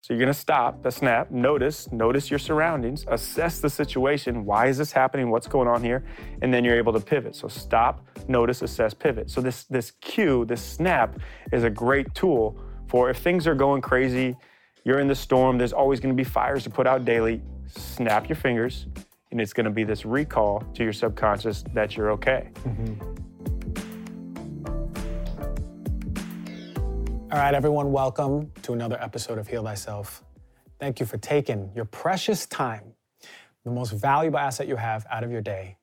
So you're going to stop the snap, notice, notice your surroundings, assess the situation. Why is this happening? What's going on here? And then you're able to pivot. So stop, notice, assess, pivot. So this this cue, this snap is a great tool for if things are going crazy, you're in the storm, there's always going to be fires to put out daily. Snap your fingers, and it's going to be this recall to your subconscious that you're okay. Mm-hmm. All right, everyone, welcome to another episode of Heal Thyself. Thank you for taking your precious time, the most valuable asset you have out of your day,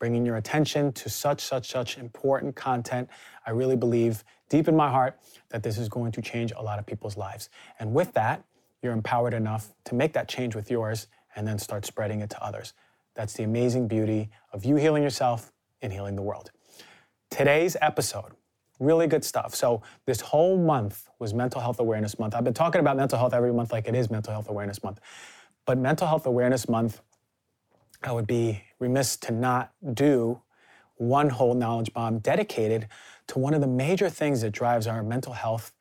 bringing your attention to such, such, such important content. I really believe deep in my heart that this is going to change a lot of people's lives. And with that, you're empowered enough to make that change with yours and then start spreading it to others. That's the amazing beauty of you healing yourself and healing the world. Today's episode really good stuff. So this whole month was Mental Health Awareness Month. I've been talking about mental health every month like it is Mental Health Awareness Month. But Mental Health Awareness Month, I would be remiss to not do one whole knowledge bomb dedicated to one of the major things that drives our mental health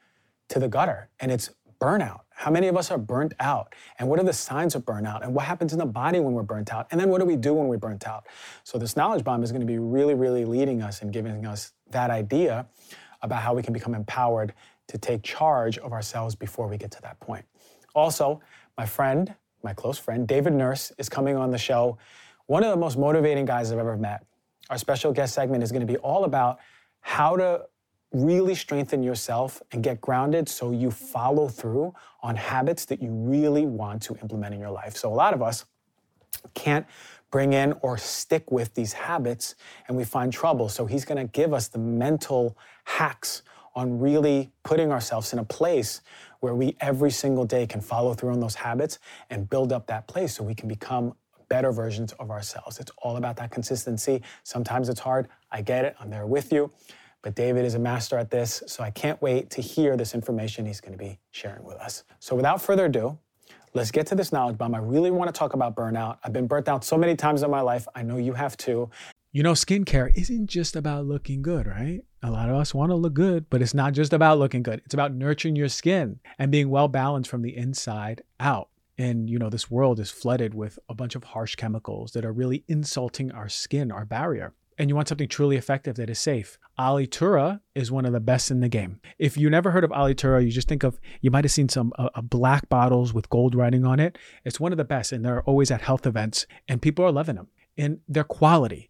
to the gutter, and it's burnout. How many of us are burnt out? And what are the signs of burnout? And what happens in the body when we're burnt out? And then what do we do when we're burnt out? So, this knowledge bomb is going to be really, really leading us and giving us that idea about how we can become empowered to take charge of ourselves before we get to that point. Also, my friend, my close friend, David Nurse, is coming on the show. One of the most motivating guys I've ever met. Our special guest segment is going to be all about how to really strengthen yourself and get grounded so you follow through on habits that you really want to implement in your life. So, a lot of us can't bring in or stick with these habits and we find trouble. So, he's gonna give us the mental hacks on really putting ourselves in a place where we every single day can follow through on those habits and build up that place so we can become better versions of ourselves. It's all about that consistency. Sometimes it's hard. I get it. I'm there with you. But David is a master at this, so I can't wait to hear this information he's going to be sharing with us. So without further ado, let's get to this knowledge bomb. I really want to talk about burnout. I've been burnt out so many times in my life. I know you have too. You know, skincare isn't just about looking good, right? A lot of us want to look good, but it's not just about looking good. It's about nurturing your skin and being well balanced from the inside out. And, you know, this world is flooded with a bunch of harsh chemicals that are really insulting our skin, our barrier and you want something truly effective that is safe, Alitura is one of the best in the game. If you never heard of Alitura, you just think of you might have seen some uh, uh, black bottles with gold writing on it. It's one of the best, and they're always at health events, and people are loving them. And their quality,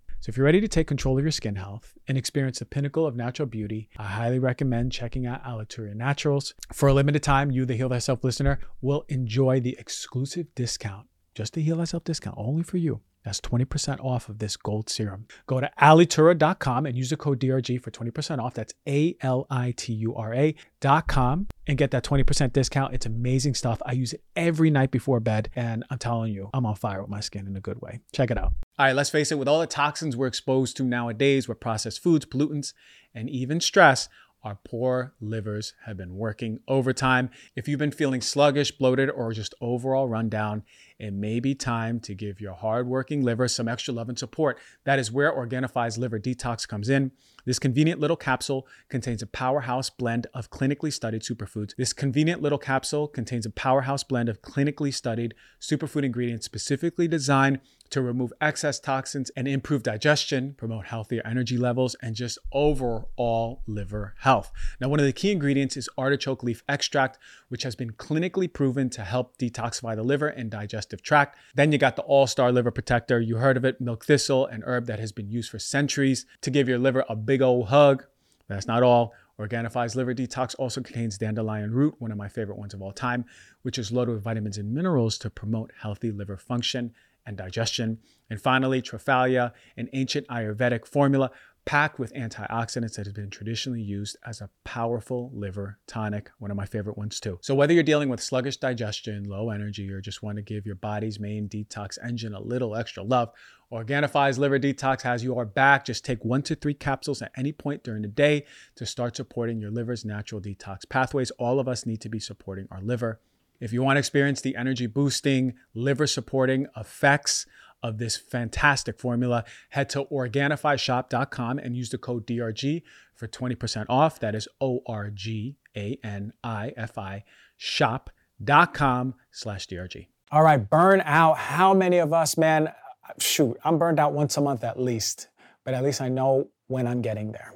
So if you're ready to take control of your skin health and experience the pinnacle of natural beauty, I highly recommend checking out Alitura Naturals. For a limited time, you, the Heal Thyself listener, will enjoy the exclusive discount. Just the Heal Thyself discount, only for you. That's 20% off of this gold serum. Go to alitura.com and use the code DRG for 20% off. That's A L I T U R A.com and get that 20% discount. It's amazing stuff. I use it every night before bed, and I'm telling you, I'm on fire with my skin in a good way. Check it out. All right, let's face it, with all the toxins we're exposed to nowadays with processed foods, pollutants, and even stress, our poor livers have been working overtime. If you've been feeling sluggish, bloated, or just overall run down, it may be time to give your hardworking liver some extra love and support. That is where Organifi's Liver Detox comes in. This convenient little capsule contains a powerhouse blend of clinically studied superfoods. This convenient little capsule contains a powerhouse blend of clinically studied superfood ingredients specifically designed to remove excess toxins and improve digestion, promote healthier energy levels, and just overall liver health. Now, one of the key ingredients is artichoke leaf extract, which has been clinically proven to help detoxify the liver and digestive tract. Then you got the All Star Liver Protector. You heard of it, milk thistle, an herb that has been used for centuries to give your liver a big old hug. That's not all. Organifi's Liver Detox also contains dandelion root, one of my favorite ones of all time, which is loaded with vitamins and minerals to promote healthy liver function and digestion. And finally, Triphala, an ancient Ayurvedic formula packed with antioxidants that have been traditionally used as a powerful liver tonic, one of my favorite ones too. So, whether you're dealing with sluggish digestion, low energy, or just want to give your body's main detox engine a little extra love, Organifi's Liver Detox has your back. Just take one to three capsules at any point during the day to start supporting your liver's natural detox pathways. All of us need to be supporting our liver. If you want to experience the energy boosting, liver supporting effects of this fantastic formula, head to OrganifiShop.com and use the code DRG for 20% off. That is O R G A N I F I shop.com slash DRG. All right, burn out. How many of us, man? Shoot, I'm burned out once a month at least, but at least I know when I'm getting there.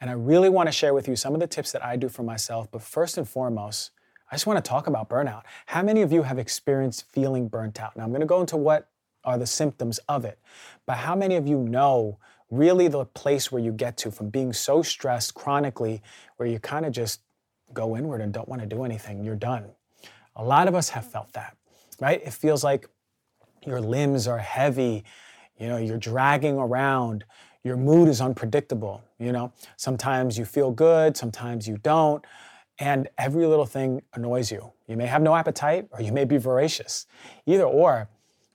And I really want to share with you some of the tips that I do for myself. But first and foremost, I just want to talk about burnout. How many of you have experienced feeling burnt out? Now, I'm going to go into what are the symptoms of it, but how many of you know really the place where you get to from being so stressed chronically where you kind of just go inward and don't want to do anything? You're done. A lot of us have felt that, right? It feels like your limbs are heavy, you know, you're dragging around, your mood is unpredictable, you know. Sometimes you feel good, sometimes you don't and every little thing annoys you. You may have no appetite or you may be voracious. Either or,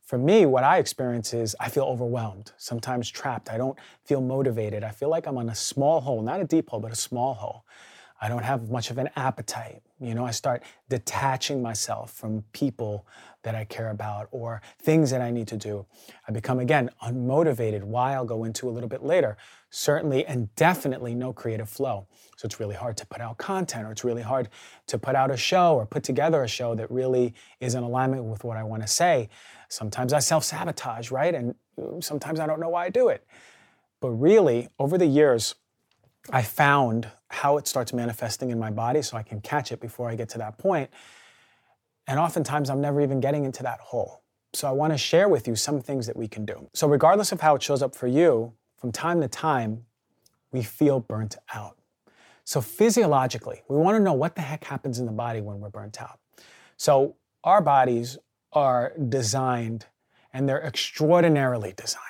for me, what I experience is I feel overwhelmed, sometimes trapped. I don't feel motivated. I feel like I'm on a small hole, not a deep hole, but a small hole. I don't have much of an appetite. You know, I start detaching myself from people that I care about or things that I need to do. I become, again, unmotivated. Why I'll go into a little bit later. Certainly and definitely no creative flow. So it's really hard to put out content or it's really hard to put out a show or put together a show that really is in alignment with what I want to say. Sometimes I self sabotage, right? And uh, sometimes I don't know why I do it. But really, over the years, I found how it starts manifesting in my body so I can catch it before I get to that point. And oftentimes I'm never even getting into that hole. So I want to share with you some things that we can do. So, regardless of how it shows up for you, from time to time, we feel burnt out. So, physiologically, we want to know what the heck happens in the body when we're burnt out. So, our bodies are designed and they're extraordinarily designed.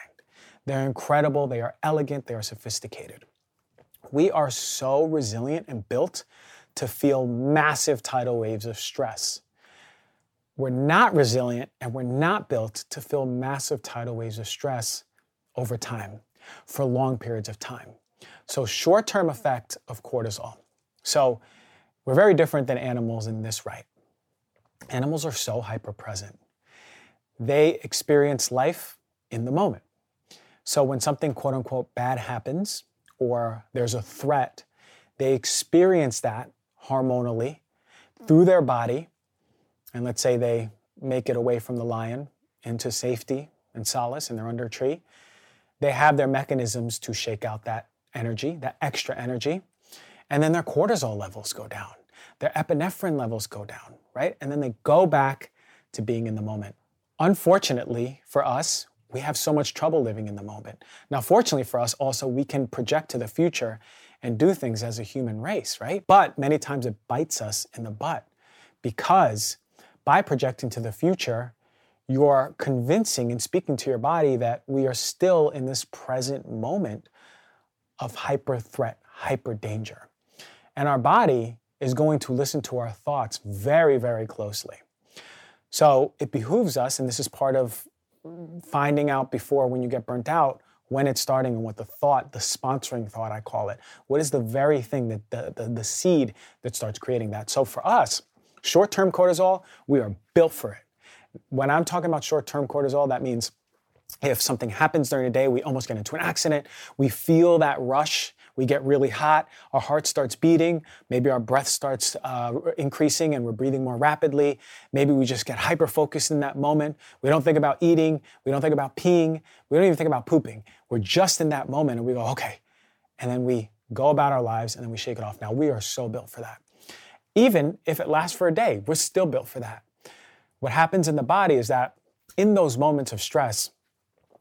They're incredible, they are elegant, they are sophisticated. We are so resilient and built to feel massive tidal waves of stress. We're not resilient and we're not built to feel massive tidal waves of stress over time for long periods of time. So, short term effect of cortisol. So, we're very different than animals in this right. Animals are so hyper present, they experience life in the moment. So, when something quote unquote bad happens, or there's a threat, they experience that hormonally through their body. And let's say they make it away from the lion into safety and solace and they're under a tree. They have their mechanisms to shake out that energy, that extra energy. And then their cortisol levels go down, their epinephrine levels go down, right? And then they go back to being in the moment. Unfortunately for us, we have so much trouble living in the moment. Now, fortunately for us, also, we can project to the future and do things as a human race, right? But many times it bites us in the butt because by projecting to the future, you're convincing and speaking to your body that we are still in this present moment of hyper threat, hyper danger. And our body is going to listen to our thoughts very, very closely. So it behooves us, and this is part of finding out before when you get burnt out when it's starting and what the thought, the sponsoring thought, I call it. What is the very thing that the, the, the seed that starts creating that? So for us, short term cortisol, we are built for it. When I'm talking about short term cortisol, that means if something happens during the day, we almost get into an accident, we feel that rush we get really hot, our heart starts beating, maybe our breath starts uh, increasing and we're breathing more rapidly. Maybe we just get hyper focused in that moment. We don't think about eating, we don't think about peeing, we don't even think about pooping. We're just in that moment and we go, okay. And then we go about our lives and then we shake it off. Now, we are so built for that. Even if it lasts for a day, we're still built for that. What happens in the body is that in those moments of stress,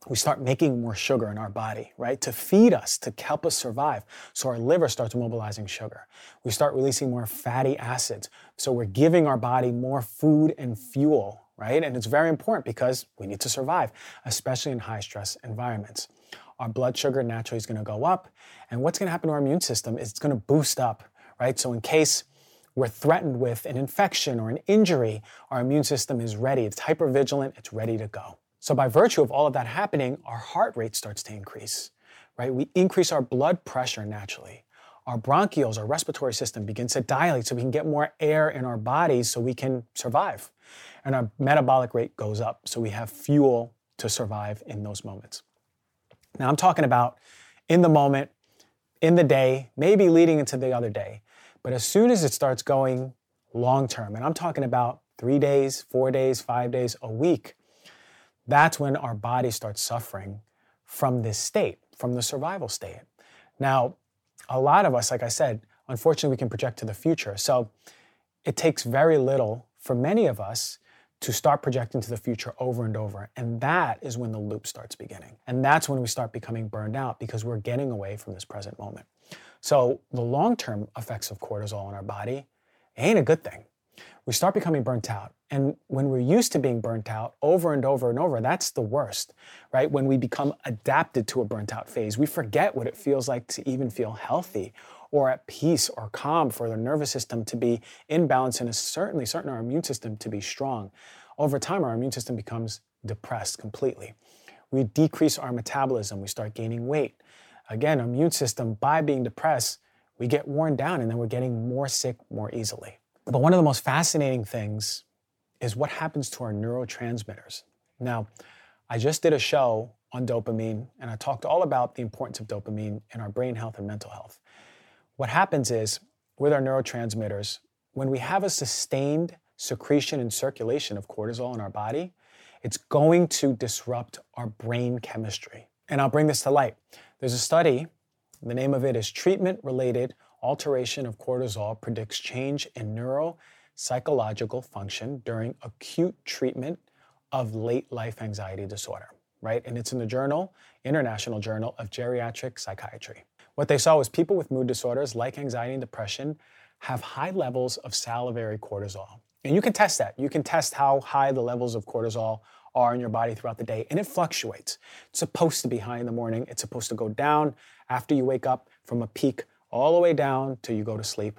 we start making more sugar in our body, right? To feed us, to help us survive. So our liver starts mobilizing sugar. We start releasing more fatty acids. So we're giving our body more food and fuel, right? And it's very important because we need to survive, especially in high stress environments. our blood sugar naturally is going to go up. And what's going to happen to our immune system is it's going to boost up, right? So, in case we're threatened with an infection or an injury, our immune system is ready. It's hypervigilant, it's ready to go. So, by virtue of all of that happening, our heart rate starts to increase, right? We increase our blood pressure naturally. Our bronchioles, our respiratory system begins to dilate so we can get more air in our bodies so we can survive. And our metabolic rate goes up so we have fuel to survive in those moments. Now, I'm talking about in the moment, in the day, maybe leading into the other day. But as soon as it starts going long term, and I'm talking about three days, four days, five days, a week, that's when our body starts suffering from this state, from the survival state. Now, a lot of us, like I said, unfortunately, we can project to the future. So it takes very little for many of us to start projecting to the future over and over. And that is when the loop starts beginning. And that's when we start becoming burned out because we're getting away from this present moment. So the long term effects of cortisol in our body ain't a good thing. We start becoming burnt out. And when we're used to being burnt out over and over and over, that's the worst, right? When we become adapted to a burnt out phase, we forget what it feels like to even feel healthy or at peace or calm for the nervous system to be in balance and certainly certain our immune system to be strong. Over time, our immune system becomes depressed completely. We decrease our metabolism, we start gaining weight. Again, our immune system, by being depressed, we get worn down and then we're getting more sick more easily. But one of the most fascinating things is what happens to our neurotransmitters. Now, I just did a show on dopamine and I talked all about the importance of dopamine in our brain health and mental health. What happens is with our neurotransmitters, when we have a sustained secretion and circulation of cortisol in our body, it's going to disrupt our brain chemistry. And I'll bring this to light. There's a study, the name of it is Treatment Related Alteration of Cortisol Predicts Change in Neuropsychological Function During Acute Treatment of Late Life Anxiety Disorder, right? And it's in the journal, International Journal of Geriatric Psychiatry. What they saw was people with mood disorders like anxiety and depression have high levels of salivary cortisol. And you can test that. You can test how high the levels of cortisol are in your body throughout the day, and it fluctuates. It's supposed to be high in the morning, it's supposed to go down after you wake up from a peak all the way down till you go to sleep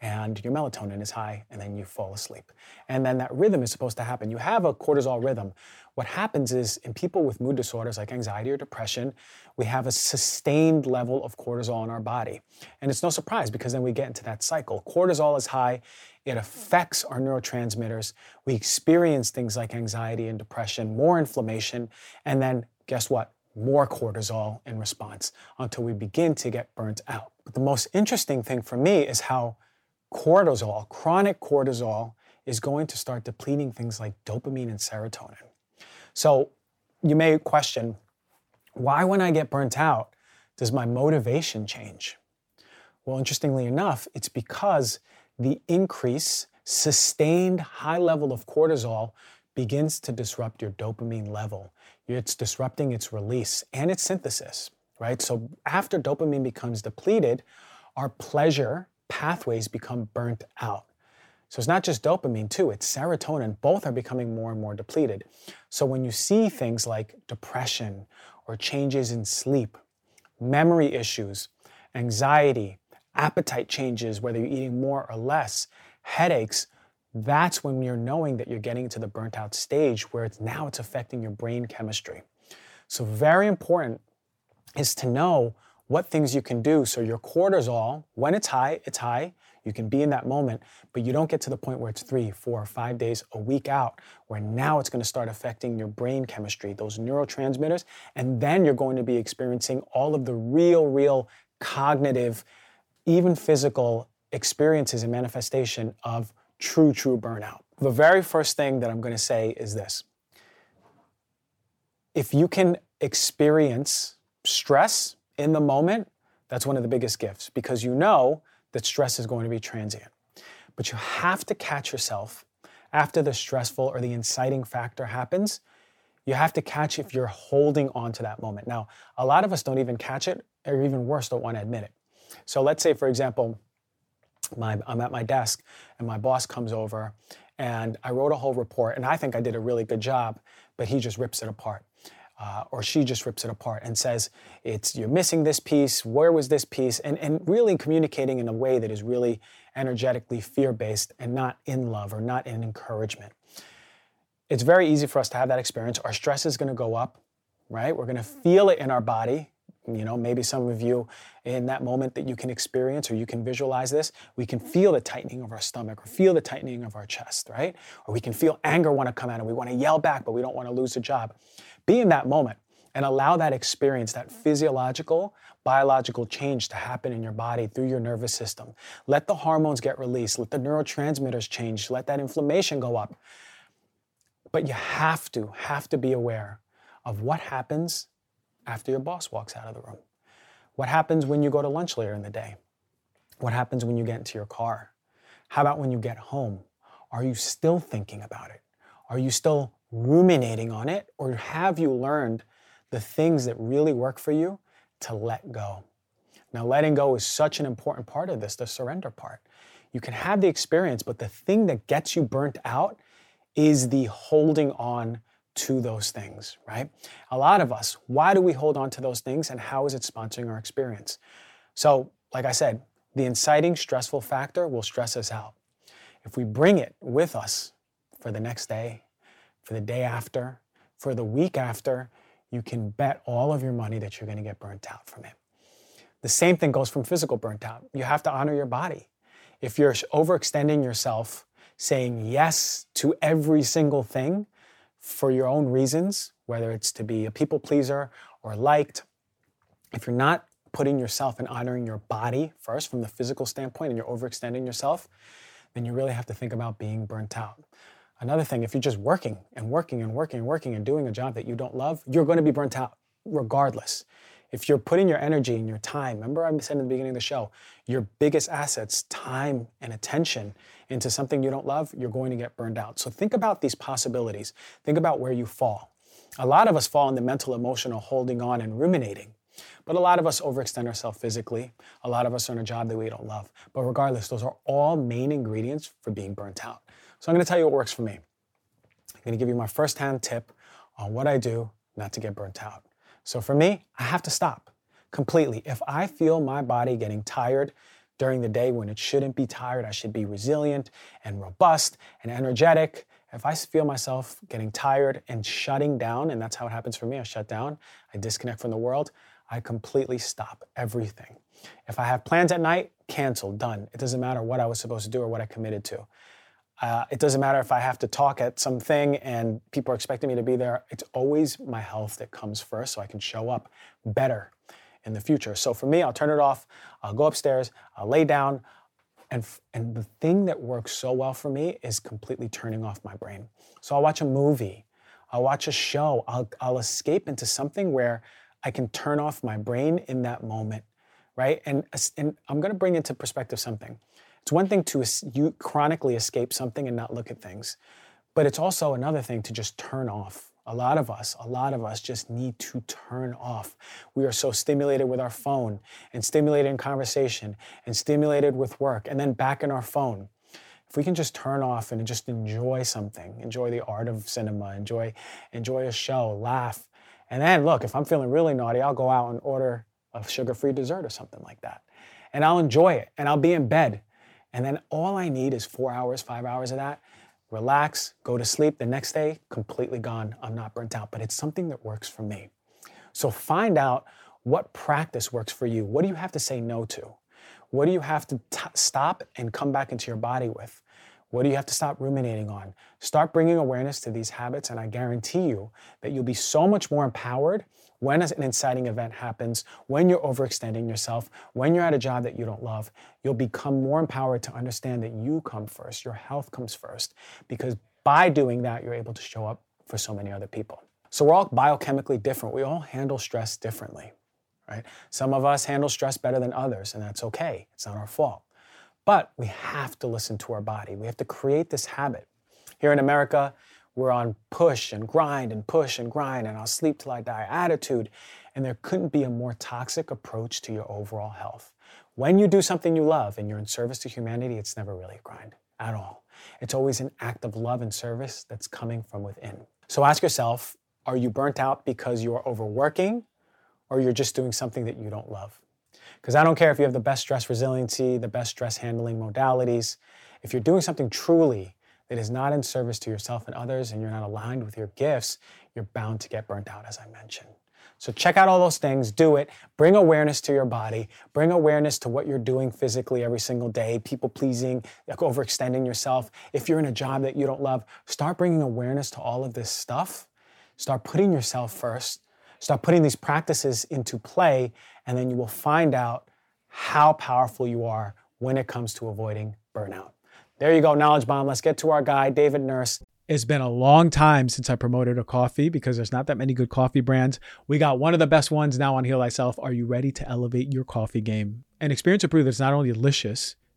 and your melatonin is high, and then you fall asleep. And then that rhythm is supposed to happen. You have a cortisol rhythm. What happens is in people with mood disorders like anxiety or depression, we have a sustained level of cortisol in our body. And it's no surprise because then we get into that cycle. Cortisol is high, it affects our neurotransmitters. We experience things like anxiety and depression, more inflammation, and then guess what? More cortisol in response until we begin to get burnt out. But the most interesting thing for me is how cortisol, chronic cortisol, is going to start depleting things like dopamine and serotonin. So you may question, why, when I get burnt out, does my motivation change? Well, interestingly enough, it's because the increase, sustained high level of cortisol begins to disrupt your dopamine level. It's disrupting its release and its synthesis, right? So after dopamine becomes depleted, our pleasure pathways become burnt out. So it's not just dopamine, too, it's serotonin. Both are becoming more and more depleted. So when you see things like depression or changes in sleep, memory issues, anxiety, appetite changes, whether you're eating more or less, headaches, that's when you're knowing that you're getting to the burnt out stage where it's now it's affecting your brain chemistry. So very important is to know what things you can do so your cortisol, when it's high, it's high. You can be in that moment, but you don't get to the point where it's three, four, five days, a week out, where now it's going to start affecting your brain chemistry, those neurotransmitters, and then you're going to be experiencing all of the real, real cognitive, even physical experiences and manifestation of true, true burnout. The very first thing that I'm going to say is this if you can experience stress, in the moment, that's one of the biggest gifts because you know that stress is going to be transient. But you have to catch yourself after the stressful or the inciting factor happens. You have to catch if you're holding on to that moment. Now, a lot of us don't even catch it, or even worse, don't want to admit it. So let's say, for example, my, I'm at my desk and my boss comes over and I wrote a whole report and I think I did a really good job, but he just rips it apart. Uh, or she just rips it apart and says, it's you're missing this piece, where was this piece? And, and really communicating in a way that is really energetically fear-based and not in love or not in encouragement. It's very easy for us to have that experience. Our stress is gonna go up, right? We're gonna feel it in our body. You know, maybe some of you in that moment that you can experience or you can visualize this, we can feel the tightening of our stomach or feel the tightening of our chest, right? Or we can feel anger want to come out and we want to yell back, but we don't want to lose the job. Be in that moment and allow that experience, that physiological, biological change to happen in your body through your nervous system. Let the hormones get released, let the neurotransmitters change, let that inflammation go up. But you have to, have to be aware of what happens after your boss walks out of the room. What happens when you go to lunch later in the day? What happens when you get into your car? How about when you get home? Are you still thinking about it? Are you still ruminating on it? Or have you learned the things that really work for you to let go? Now, letting go is such an important part of this, the surrender part. You can have the experience, but the thing that gets you burnt out is the holding on to those things, right? A lot of us, why do we hold on to those things and how is it sponsoring our experience? So, like I said, the inciting stressful factor will stress us out. If we bring it with us for the next day, for the day after, for the week after, you can bet all of your money that you're going to get burnt out from it. The same thing goes from physical burnt out. You have to honor your body. If you're overextending yourself, saying yes to every single thing for your own reasons, whether it's to be a people pleaser or liked, if you're not putting yourself and honoring your body first from the physical standpoint and you're overextending yourself, then you really have to think about being burnt out. Another thing, if you're just working and working and working and working and doing a job that you don't love, you're going to be burnt out regardless. If you're putting your energy and your time, remember I said in the beginning of the show, your biggest assets, time and attention into something you don't love, you're going to get burned out. So think about these possibilities. Think about where you fall. A lot of us fall in the mental, emotional, holding on and ruminating. But a lot of us overextend ourselves physically. A lot of us are in a job that we don't love. But regardless, those are all main ingredients for being burnt out. So I'm going to tell you what works for me. I'm going to give you my first-hand tip on what I do not to get burnt out. So for me, I have to stop completely. If I feel my body getting tired during the day when it shouldn't be tired, I should be resilient and robust and energetic. If I feel myself getting tired and shutting down, and that's how it happens for me, I shut down, I disconnect from the world, I completely stop everything. If I have plans at night, cancel, done. It doesn't matter what I was supposed to do or what I committed to. Uh, it doesn't matter if I have to talk at something and people are expecting me to be there. It's always my health that comes first so I can show up better in the future. So for me, I'll turn it off, I'll go upstairs, I'll lay down. And, and the thing that works so well for me is completely turning off my brain. So I'll watch a movie, I'll watch a show, I'll, I'll escape into something where I can turn off my brain in that moment, right? And, and I'm gonna bring into perspective something. It's one thing to you chronically escape something and not look at things, but it's also another thing to just turn off. A lot of us, a lot of us just need to turn off. We are so stimulated with our phone and stimulated in conversation and stimulated with work and then back in our phone. If we can just turn off and just enjoy something, enjoy the art of cinema, enjoy, enjoy a show, laugh. And then look, if I'm feeling really naughty, I'll go out and order a sugar-free dessert or something like that. And I'll enjoy it and I'll be in bed and then all I need is four hours, five hours of that. Relax, go to sleep. The next day, completely gone. I'm not burnt out, but it's something that works for me. So find out what practice works for you. What do you have to say no to? What do you have to t- stop and come back into your body with? What do you have to stop ruminating on? Start bringing awareness to these habits, and I guarantee you that you'll be so much more empowered when an inciting event happens, when you're overextending yourself, when you're at a job that you don't love. You'll become more empowered to understand that you come first, your health comes first, because by doing that, you're able to show up for so many other people. So we're all biochemically different. We all handle stress differently, right? Some of us handle stress better than others, and that's okay. It's not our fault. But we have to listen to our body. We have to create this habit. Here in America, we're on push and grind and push and grind and I'll sleep till I die attitude. And there couldn't be a more toxic approach to your overall health. When you do something you love and you're in service to humanity, it's never really a grind at all. It's always an act of love and service that's coming from within. So ask yourself Are you burnt out because you're overworking or you're just doing something that you don't love? Because I don't care if you have the best stress resiliency, the best stress handling modalities. If you're doing something truly that is not in service to yourself and others and you're not aligned with your gifts, you're bound to get burnt out, as I mentioned. So check out all those things, do it. Bring awareness to your body. Bring awareness to what you're doing physically every single day, people pleasing, like overextending yourself. If you're in a job that you don't love, start bringing awareness to all of this stuff. Start putting yourself first. Start putting these practices into play, and then you will find out how powerful you are when it comes to avoiding burnout. There you go, Knowledge Bomb. Let's get to our guy, David Nurse. It's been a long time since I promoted a coffee because there's not that many good coffee brands. We got one of the best ones now on Heal Thyself. Are you ready to elevate your coffee game? And experience will prove that it's not only delicious,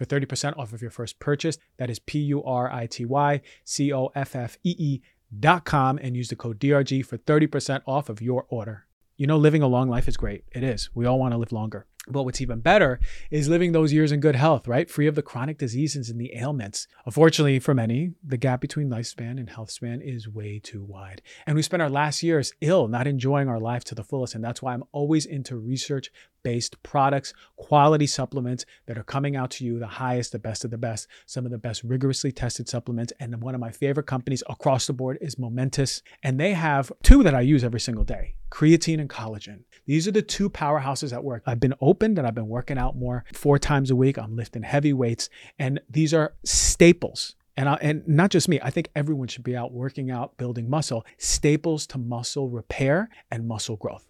for 30% off of your first purchase. That is P U R I T Y C O F F E E dot com and use the code DRG for 30% off of your order. You know, living a long life is great. It is. We all want to live longer. But what's even better is living those years in good health, right? Free of the chronic diseases and the ailments. Unfortunately, for many, the gap between lifespan and health span is way too wide. And we spend our last years ill, not enjoying our life to the fullest. And that's why I'm always into research based products, quality supplements that are coming out to you the highest, the best of the best, some of the best rigorously tested supplements. And one of my favorite companies across the board is Momentous. And they have two that I use every single day creatine and collagen. These are the two powerhouses at work. I've been opened and I've been working out more four times a week. I'm lifting heavy weights, and these are staples and, I, and not just me, I think everyone should be out working out, building muscle, staples to muscle repair and muscle growth.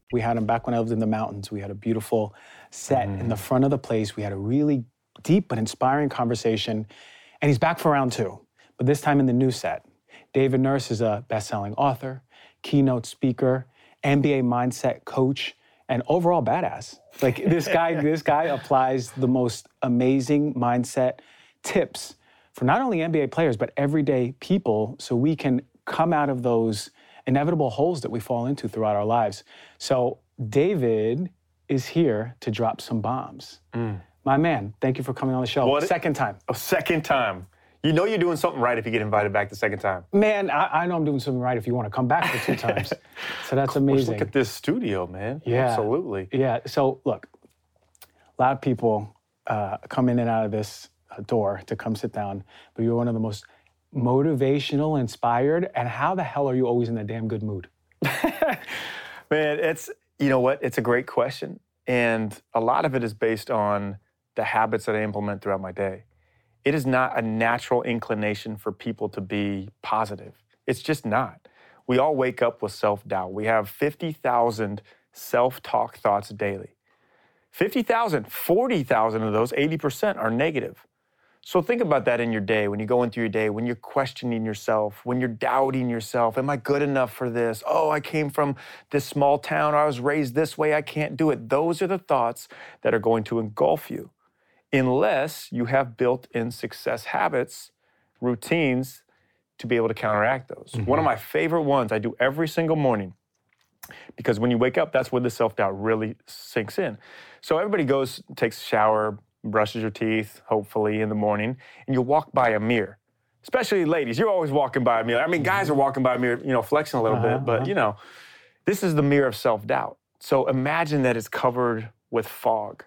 We had them back when I lived in the mountains. We had a beautiful set mm. in the front of the place. We had a really deep but inspiring conversation. And he's back for round two, but this time in the new set. David Nurse is a best selling author, keynote speaker, NBA mindset coach, and overall badass. Like this guy, this guy applies the most amazing mindset tips for not only NBA players, but everyday people so we can come out of those inevitable holes that we fall into throughout our lives. So, David is here to drop some bombs. My man, thank you for coming on the show. What- Second time. A second time. You know you're doing something right if you get invited back the second time. Man, I, I know I'm doing something right if you want to come back for two times. So that's amazing. look at this studio, man. Yeah. Absolutely. Yeah. So look, a lot of people uh, come in and out of this uh, door to come sit down, but you're one of the most motivational, inspired, and how the hell are you always in a damn good mood? Man, it's you know what? It's a great question, and a lot of it is based on the habits that I implement throughout my day. It is not a natural inclination for people to be positive. It's just not. We all wake up with self-doubt. We have 50,000 self-talk thoughts daily. 50,000, 40,000 of those, 80% are negative. So think about that in your day, when you go into your day, when you're questioning yourself, when you're doubting yourself. Am I good enough for this? Oh, I came from this small town, or I was raised this way, I can't do it. Those are the thoughts that are going to engulf you, unless you have built in success habits, routines to be able to counteract those. One of mm-hmm. my favorite ones I do every single morning because when you wake up, that's where the self doubt really sinks in. So everybody goes, takes a shower, brushes your teeth, hopefully in the morning, and you walk by a mirror. Especially ladies, you're always walking by a mirror. I mean, guys are walking by a mirror, you know, flexing a little Uh-huh, bit, but you know, this is the mirror of self doubt. So imagine that it's covered with fog.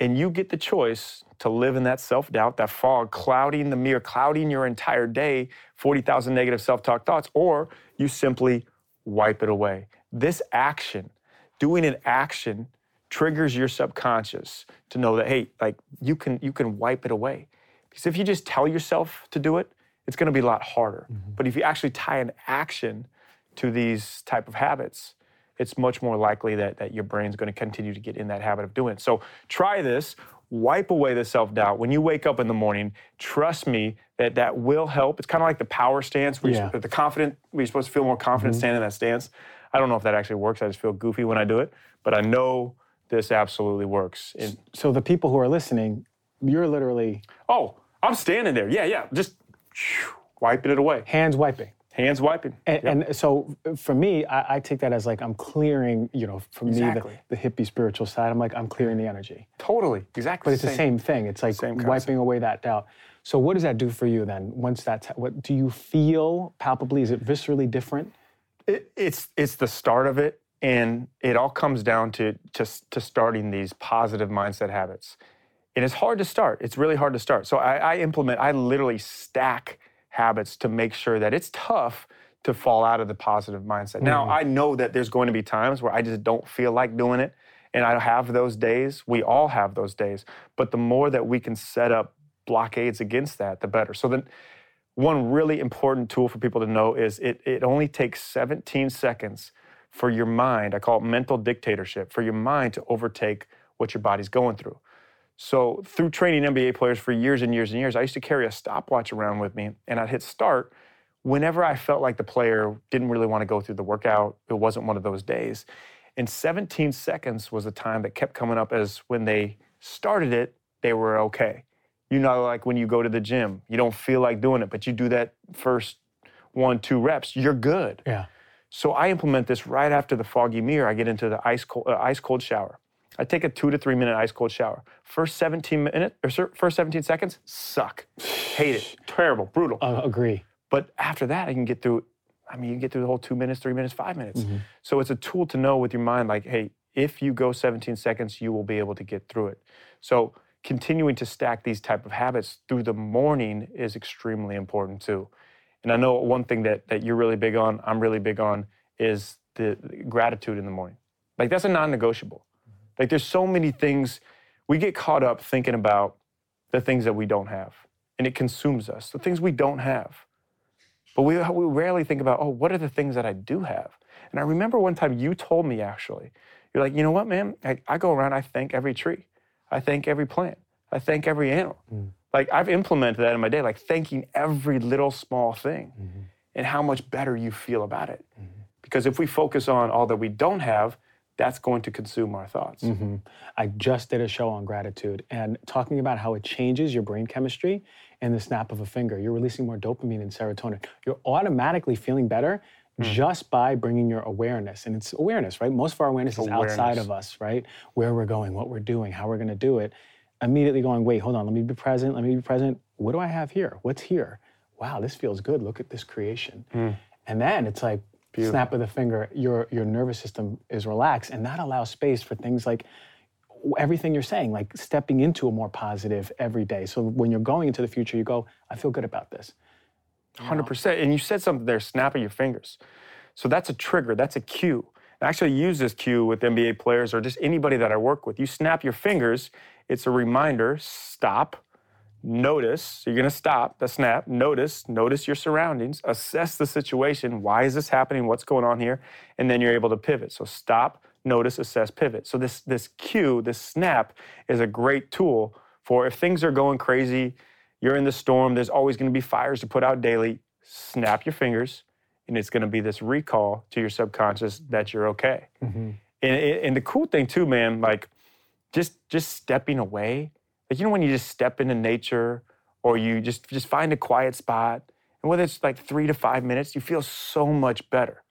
And you get the choice to live in that self doubt, that fog, clouding the mirror, clouding your entire day, 40,000 negative self talk thoughts, or you simply wipe it away. This action, doing an action, triggers your subconscious to know that, hey, like you can, you can wipe it away. Because if you just tell yourself to do it, it's gonna be a lot harder. Mm-hmm. But if you actually tie an action to these type of habits, it's much more likely that, that your brain's going to continue to get in that habit of doing it. So try this, wipe away the self-doubt. When you wake up in the morning, trust me that that will help. It's kind of like the power stance where Yeah. you're, the confident, where you're supposed to feel more confident mm-hmm. standing in that stance. I don't know if that actually works. I just feel goofy when I do it, but I know this absolutely works. And, So the people who are listening, you're literally oh, I'm standing there. Yeah, yeah, just wiping it away. hands wiping. Hands wiping. And, Yep. and so uh, for me, I, I take that as like I'm clearing, you know, for Exactly. me, the, the hippie spiritual side, I'm like, I'm clearing the energy. totally, exactly. But it's the same thing. It's like Same wiping concept. away that doubt. So what does that do for you then? Once that's what do you feel palpably? Is it viscerally different? It, it's it's the start of it, and it all comes down to just to starting these positive mindset habits. And it's hard to start. It's really hard to start. So I, I implement. I literally stack habits to make sure that it's tough to fall out of the positive mindset. Now mm. I know that there's going to be times where I just don't feel like doing it, and I have those days. We all have those days. But the more that we can set up blockades against that, the better. So then one really important tool for people to know is it, it only takes 17 seconds for your mind, I call it mental dictatorship, for your mind to overtake what your body's going through. So through training NBA players for years and years and years, I used to carry a stopwatch around with me and I'd hit start whenever I felt like the player didn't really want to go through the workout. It wasn't one of those days. And 17 seconds was the time that kept coming up as when they started it, they were okay. You know, like when you go to the gym, you don't feel like doing it, but you do that first one, two reps, you're good. Yeah. So I implement this right after the foggy mirror. I get into the ice cold, uh, ice cold shower. I take a two to three minute ice cold shower. First 17 minutes or first 17 seconds, suck, hate it, terrible, brutal. Uh, agree. But after that, I can get through. I mean, you can get through the whole two minutes, three minutes, five minutes. So it's a tool to know with your mind, like, hey, if you go 17 seconds, you will be able to get through it. So continuing to stack these type of habits through the morning is extremely important too. And I know one thing that that you're really big on, I'm really big on, is the, the gratitude in the morning. Like that's a non-negotiable. Mm-hmm. Like there's so many things we get caught up thinking about the things that we don't have, and it consumes us. The things we don't have. But we, we rarely think about, oh, what are the things that I do have? And I remember one time you told me actually, you're like, you know what, man? I, I go around, I thank every tree, I thank every plant, I thank every animal. Mm. Like I've implemented that in my day, like thanking every little small thing mm-hmm. and how much better you feel about it. Mm-hmm. Because if we focus on all that we don't have, that's going to consume our thoughts. Mm-hmm. I just did a show on gratitude and talking about how it changes your brain chemistry in the snap of a finger. You're releasing more dopamine and serotonin. You're automatically feeling better mm. just by bringing your awareness. And it's awareness, right? Most of our awareness, is outside of us, right? Where we're going, what we're doing, how we're going to do it. Immediately going, wait, hold on, let me be present, let me be present. What do I have here? What's here? Wow, this feels good. Look at this creation. Hmm. And then it's like, snap of the finger, your, your nervous system is relaxed, and that allows space for things like everything you're saying, like stepping into a more positive every day. So when you're going into the future, you go, I feel good about this. Hundred percent. And you said something there, snapping your fingers. So that's a trigger. That's a cue. I actually use this cue with NBA players or just anybody that I work with. You snap your fingers. It's a reminder. Stop. Notice. You're gonna stop the snap. Notice. Notice your surroundings. Assess the situation. Why is this happening? What's going on here? And then you're able to pivot. So stop. Notice. Assess. Pivot. So this this cue, this snap, is a great tool for if things are going crazy you're in the storm. There's always going to be fires to put out daily. Snap your fingers, and it's going to be this recall to your subconscious that you're okay. Mm-hmm. And, and the cool thing too, man, like just just stepping away. Like you know when you just step into nature, or you just just find a quiet spot, and whether it's like three to five minutes, you feel so much better.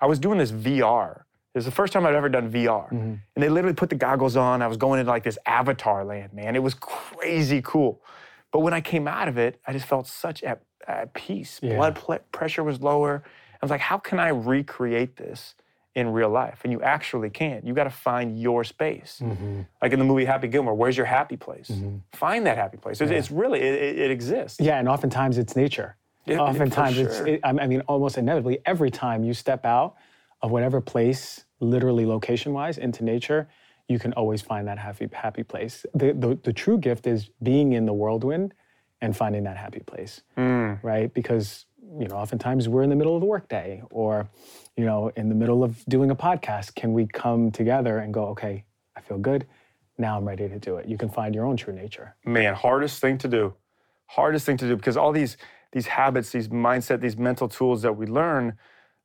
I was doing this VR. It was the first time I'd ever done VR. Mm-hmm. And they literally put the goggles on. I was going into like this avatar land, man. It was crazy cool. But when I came out of it, I just felt such at, at peace. Yeah. Blood ple- pressure was lower. I was like, how can I recreate this in real life? And you actually can't. You got to find your space. Like in the movie Happy Gilmore, where's your happy place? Find that happy place. It's, it's really, it, it- it exists. Yeah, and oftentimes it's nature. Yeah, for oftentimes it's, sure. it, I mean, almost inevitably, every time you step out of whatever place, literally location wise, into nature, you can always find that happy, happy place. The, the, the true gift is being in the whirlwind and finding that happy place, Hmm. right? Because, you know, oftentimes we're in the middle of the workday or, you know, in the middle of doing a podcast. Can we come together and go, okay, I feel good. Now I'm ready to do it. You can find your own true nature. man, hardest thing to do. Hardest thing to do because all these these habits, these mindset, these mental tools that we learn,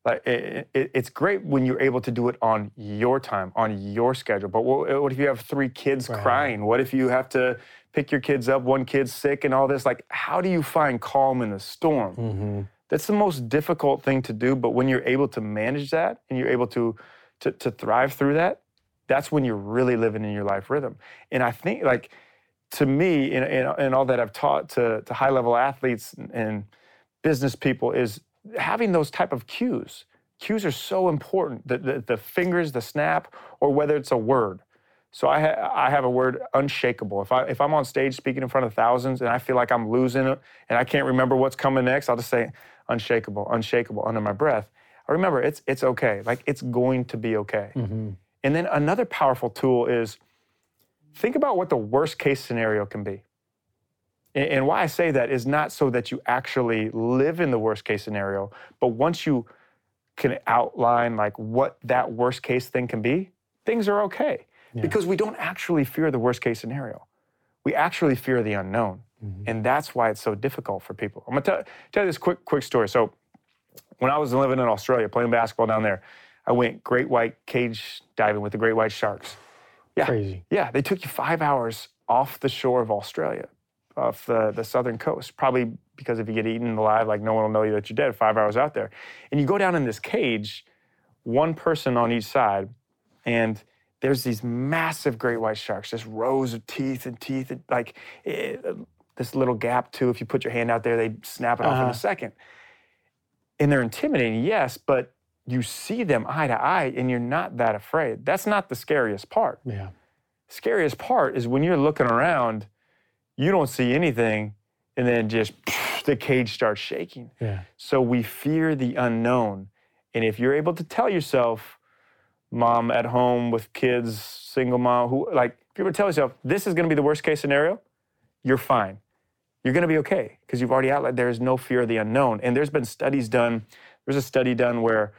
like it, it, it's great when you're able to do it on your time, on your schedule. But what, what if you have three kids crying? What if you have to pick your kids up? One kid's sick and all this. Like, how do you find calm in the storm? Mm-hmm. That's the most difficult thing to do. But when you're able to manage that and you're able to to, to thrive through that, that's when you're really living in your life rhythm. And I think like to me, in, in, in all that I've taught to, to high level athletes and, and business people is having those type of cues. Cues are so important. The, the, the fingers, the snap, or whether it's a word. So I, ha- I have a word unshakable. If I if I'm on stage speaking in front of thousands and I feel like I'm losing it and I can't remember what's coming next, I'll just say unshakable, unshakable under my breath. I remember it's it's okay. Like it's going to be okay. Mm-hmm. And then another powerful tool is think about what the worst case scenario can be. And, and why I say that is not so that you actually live in the worst case scenario, but once you can outline like what that worst case thing can be, things are okay. Because we don't actually fear the worst case scenario. We actually fear the unknown. And that's why it's so difficult for people. I'm gonna tell, tell you this quick, quick story. So when I was living in Australia playing basketball down there, I went great white cage diving with the great white sharks. Yeah. Crazy. Yeah, they took you five hours off the shore of Australia, off the, the southern coast. Probably because if you get eaten alive, like no one will know you that you're dead five hours out there. And you go down in this cage, one person on each side, and there's these massive great white sharks, just rows of teeth and teeth, and like eh, this little gap too. If you put your hand out there, they snap it off in Uh-huh. a second. And they're intimidating, yes, but you see them eye to eye and you're not that afraid. That's not the scariest part Yeah. scariest part is when you're looking around, you don't see anything, and then just the cage starts shaking. Yeah. So we fear the unknown. And if you're able to tell yourself, mom at home with kids, single mom, who like, if you're able to tell yourself, this is gonna be the worst case scenario, you're fine. You're gonna be okay because you've already outlined there is no fear of the unknown. And there's been studies done. There's a study done where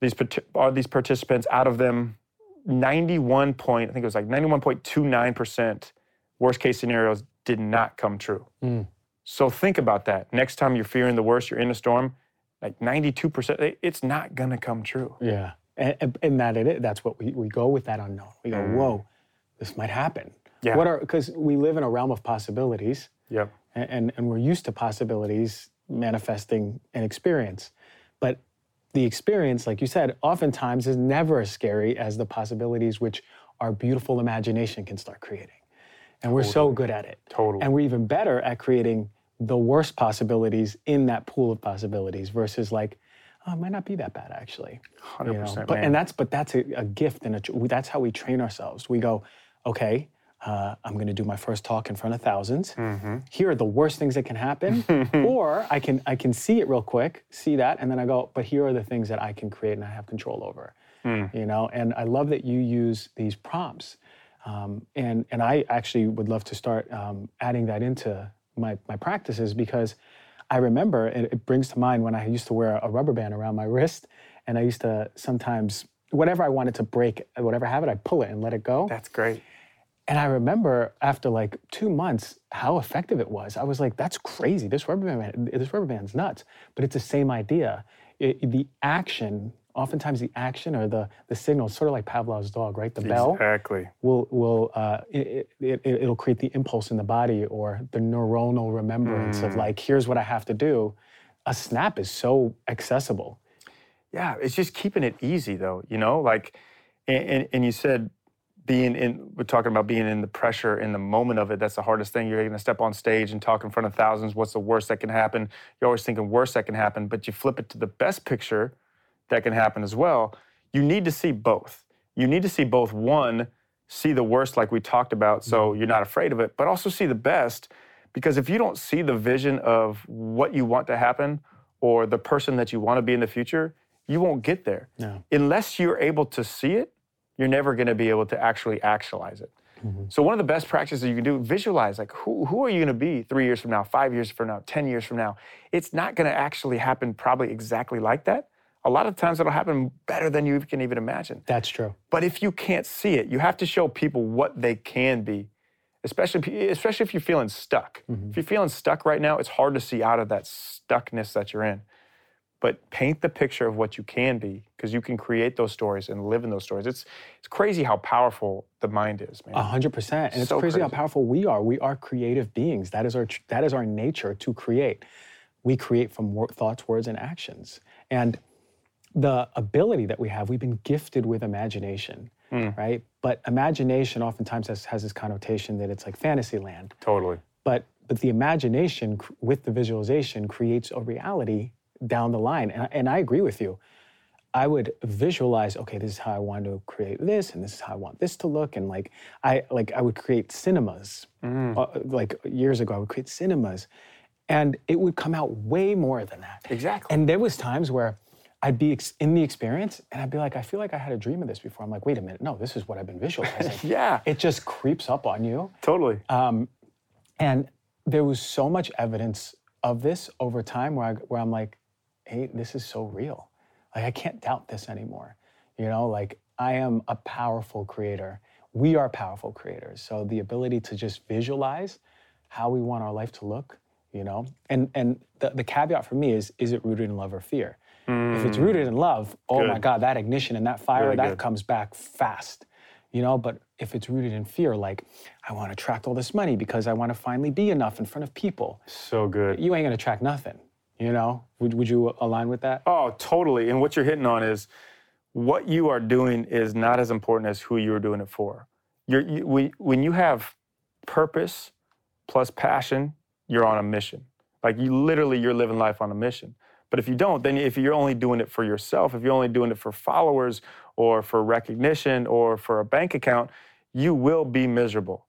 these are these participants out of them 91 point i think it was like 91.29% worst case scenarios did not come true so think about that next time you're fearing the worst you're in a storm like 92% it's not going to come true Yeah. And, and- that it. That's what we, we go with that unknown. We go, whoa, this might happen. Mm. Yeah. What are because we live in a realm of possibilities yep and, and, and we're used to possibilities manifesting an experience. But the experience, like you said, oftentimes is never as scary as the possibilities which our beautiful imagination can start creating. And we're so good at it. Totally. And we're even better at creating the worst possibilities in that pool of possibilities versus like, oh, it might not be that bad actually. you know? 100%, But man. and that's but that's a, a gift and a, that's how we train ourselves. We go, okay, uh, I'm going to do my first talk in front of 1000s Mm-hmm. Here are the worst things that can happen, or I can I can see it real quick, see that, and then I go, but here are the things that I can create and I have control over. Mm. You know, and I love that you use these prompts. Um, and and I actually would love to start um, adding that into my my practices because I remember and it brings to mind when I used to wear a rubber band around my wrist, and I used to sometimes whatever I wanted to break, whatever habit, I pull it and let it go. That's great. And I remember after like two months how effective it was. I was like, "That's crazy! This rubber band, this rubber band's nuts." But it's the same idea. It- the action, oftentimes the action or the the signal, sort of like Pavlov's dog, right? The bell Exactly. will will uh, it, it, it, it'll create the impulse in the body or the neuronal remembrance Mm. of like, here's what I have to do. A snap is so accessible. Yeah, it's just keeping it easy though, you know, like, and, and, and you said being in, we're talking about being in the pressure in the moment of it. That's the hardest thing. You're going to step on stage and talk in front of thousands. What's the worst that can happen? You're always thinking worst that can happen, but you flip it to the best picture that can happen as well. You need to see both. You need to see both one, see the worst like we talked about, so mm-hmm. you're not afraid of it, but also see the best. Because if you don't see the vision of what you want to happen or the person that you want to be in the future, you won't get there. No. Unless you're able to see it, you're never going to be able to actually actualize it. Mm-hmm. So one of the best practices you can do, visualize like who, who are you going to be three years from now, five years from now, 10 years from now. It's not going to actually happen probably exactly like that. A lot of times it'll happen better than you can even imagine. That's true. But if you can't see it, you have to show people what they can be, especially especially if you're feeling stuck. Mm-hmm. If you're feeling stuck right now, it's hard to see out of that stuckness that you're in. But paint the picture of what you can be, because you can create those stories and live in those stories. It's it's crazy how powerful the mind is, man. A hundred percent, and it's So crazy, how powerful we are. We are creative beings. That is our that is our nature to create. We create from thoughts, words, and actions. And the ability that we have, we've been gifted with imagination, hmm. right? But imagination oftentimes has, has this connotation that it's like fantasy land. Totally. But but the imagination with the visualization creates a reality down the line. And, I- and I agree with you. I would visualize, okay, this is how I want to create this, and this is how I want this to look, and like I like I would create cinemas. Uh, like years ago, I would create cinemas, and it would come out way more than that. Exactly. And there was times where I'd be ex- in the experience, and I'd be like, I feel like I had a dream of this before. I'm like, wait a minute, no, this is what I've been visualizing. Yeah. It just creeps up on you. Totally. And there was so much evidence of this over time where, I, where I'm like, hey, this is so real. Like, I can't doubt this anymore. You know, like, I am a powerful creator. We are powerful creators. So the ability to just visualize how we want our life to look, you know, and, and the, the caveat for me is, is it rooted in love or fear? If it's rooted in love, oh my God, that ignition and that fire, Really that good. comes back fast you know but if it's rooted in fear like i want to attract all this money because i want to finally be enough in front of people So good. you ain't going to attract nothing you know would, would you align with that Oh, totally. And what you're hitting on is what you are doing is not as important as who you're doing it for. You're, you, when, when you have purpose plus passion, you're on a mission. Like you literally, you're living life on a mission. But if you don't, then if you're only doing it for yourself, if you're only doing it for followers or for recognition or for a bank account, you will be miserable.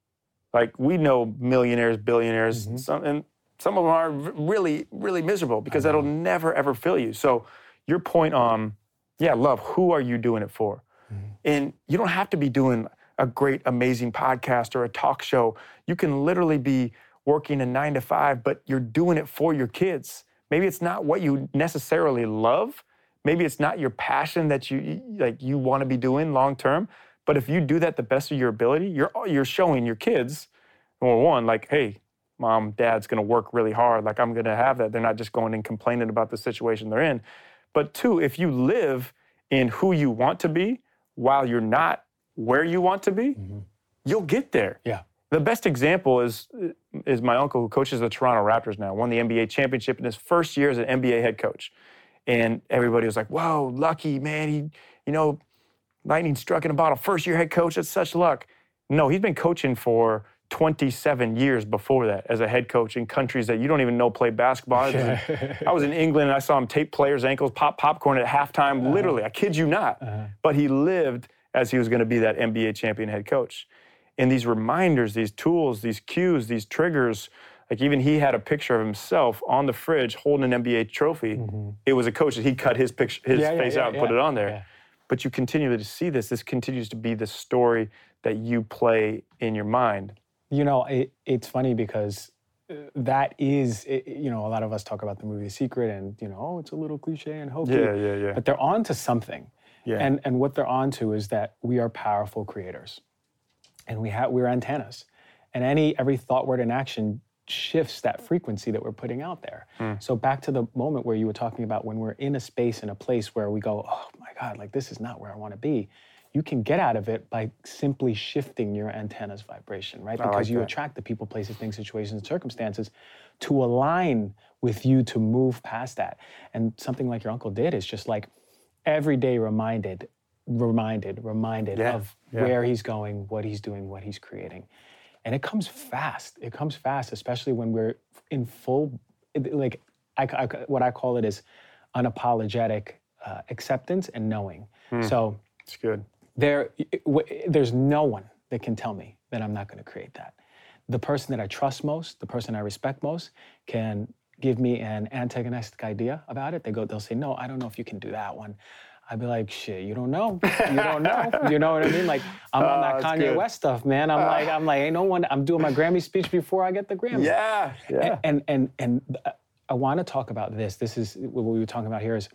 Like we know millionaires, billionaires, mm-hmm. some, and some of them are really, really miserable because that'll never ever fill you. So your point on, yeah, love. Who are you doing it for? Mm-hmm. And you don't have to be doing a great, amazing podcast or a talk show. You can literally be working a nine to five, but you're doing it for your kids. Maybe it's not what you necessarily love. Maybe it's not your passion that you like you want to be doing long term. But if you do that the best of your ability, you're you're showing your kids, number one, like, hey, mom, dad's gonna work really hard. Like I'm gonna have that. They're not just going and complaining about the situation they're in. But two, if you live in who you want to be while you're not where you want to be, mm-hmm. you'll get there. yeah The best example is is my uncle who coaches the Toronto Raptors now, won the NBA championship in his first year as an NBA head coach. And everybody was like, whoa, lucky, man. He, you know, lightning struck in a bottle. First year head coach, that's such luck. No, he's been coaching for 27 years before that as a head coach in countries that you don't even know play basketball. I was in England and I saw him tape players' ankles, pop popcorn at halftime. Uh-huh. Literally, I kid you not. Uh-huh. But he lived as he was going to be that NBA champion head coach. And these reminders, these tools, these cues, these triggers, like even he had a picture of himself on the fridge holding an NBA trophy. Mm-hmm. It was a coach that he cut his picture, his yeah, face yeah, yeah, out and put it on there. But you continue to see this. This continues to be the story that you play in your mind. You know, it, it's funny because uh, that is, it, you know, a lot of us talk about the movie Secret and, you know, oh, it's a little cliche and hokey. Yeah, yeah, yeah. But they're on to something. Yeah. And, and what they're on to is that we are powerful creators and we have, we're antennas. And any, every thought, word, and action shifts that frequency that we're putting out there. Mm. So back to the moment where you were talking about when we're in a space in a place where we go, oh my God, like this is not where I want to be you can get out of it by simply shifting your antenna's vibration, right? Because like you that. attract the people, places, things, situations, and circumstances to align with you to move past that. And something like your uncle did is just like every day reminded, reminded, reminded yeah. of yeah. where he's going, what he's doing, what he's creating. And it comes fast. It comes fast, especially when we're in full, like I, I, what I call it is unapologetic uh, acceptance and knowing. Hmm. So it's good there, there's no one that can tell me that I'm not going to create that. The person that I trust most, the person I respect most, can give me an antagonistic idea about it. They go, they'll say, "No, I don't know if you can do that one." I'd be like, "Shit, you don't know. You don't know. you know what I mean? Like, I'm on that oh, Kanye good. West stuff, man. I'm uh, like, I'm like, ain't no one. I'm doing my Grammy speech before I get the Grammy. Yeah, yeah. And and and, and I want to talk about this. This is what we were talking about here is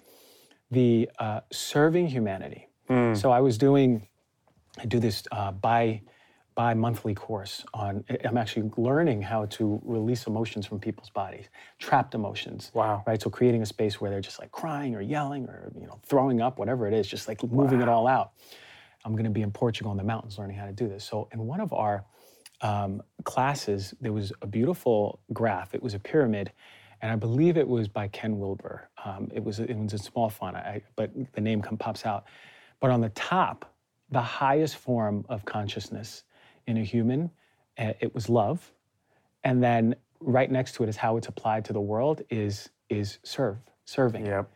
the uh, serving humanity Mm. So I was doing, I do this uh, bi bi-monthly course on i'm actually learning how to release emotions from people's bodies trapped emotions wow right so creating a space where they're just like crying or yelling or you know throwing up whatever it is just like moving wow. it all out i'm going to be in portugal in the mountains learning how to do this so in one of our um, classes there was a beautiful graph it was a pyramid and I believe it was by Ken Wilber. Um, it was it was a small font, I, but the name come, pops out. But on the top, the highest form of consciousness in a human, eh, it was love. And then right next to it is how it's applied to the world is is serve, serving. Yep.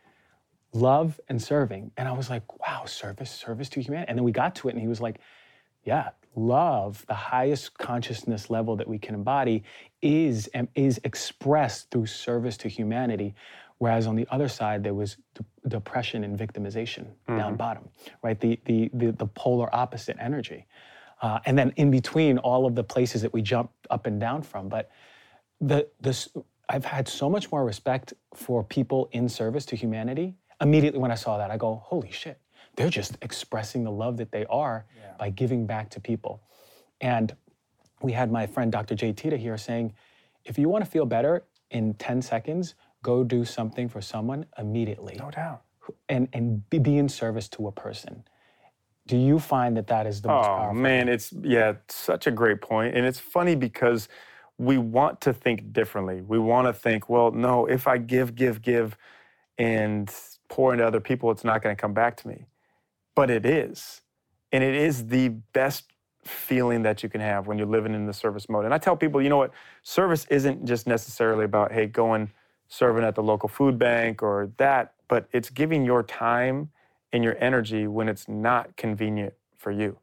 Love and serving. And I was like, wow, service, service to humanity. And then we got to it and he was like, yeah, love, the highest consciousness level that we can embody, is, is expressed through service to humanity. Whereas on the other side, there was d- depression and victimization mm-hmm. down bottom, right? The, the, the, the polar opposite energy. Uh, and then in between all of the places that we jump up and down from. But the, this, I've had so much more respect for people in service to humanity. Immediately when I saw that, I go, holy shit, they're just expressing the love that they are yeah. by giving back to people. And we had my friend Dr. Jade Teta here saying, if you want to feel better in 10 seconds, go do something for someone immediately. No doubt. And, and be, be in service to a person. Do you find that that is the most oh, powerful? man, it's, yeah, such a great point. And it's funny because we want to think differently. We want to think, well, no, if I give, give, give, and pour into other people, it's not going to come back to me. But it is. And it is the best feeling that you can have when you're living in the service mode. And I tell people, you know what? Service isn't just necessarily about, hey, going serving at the local food bank or that, but it's giving your time and your energy when it's not convenient for you.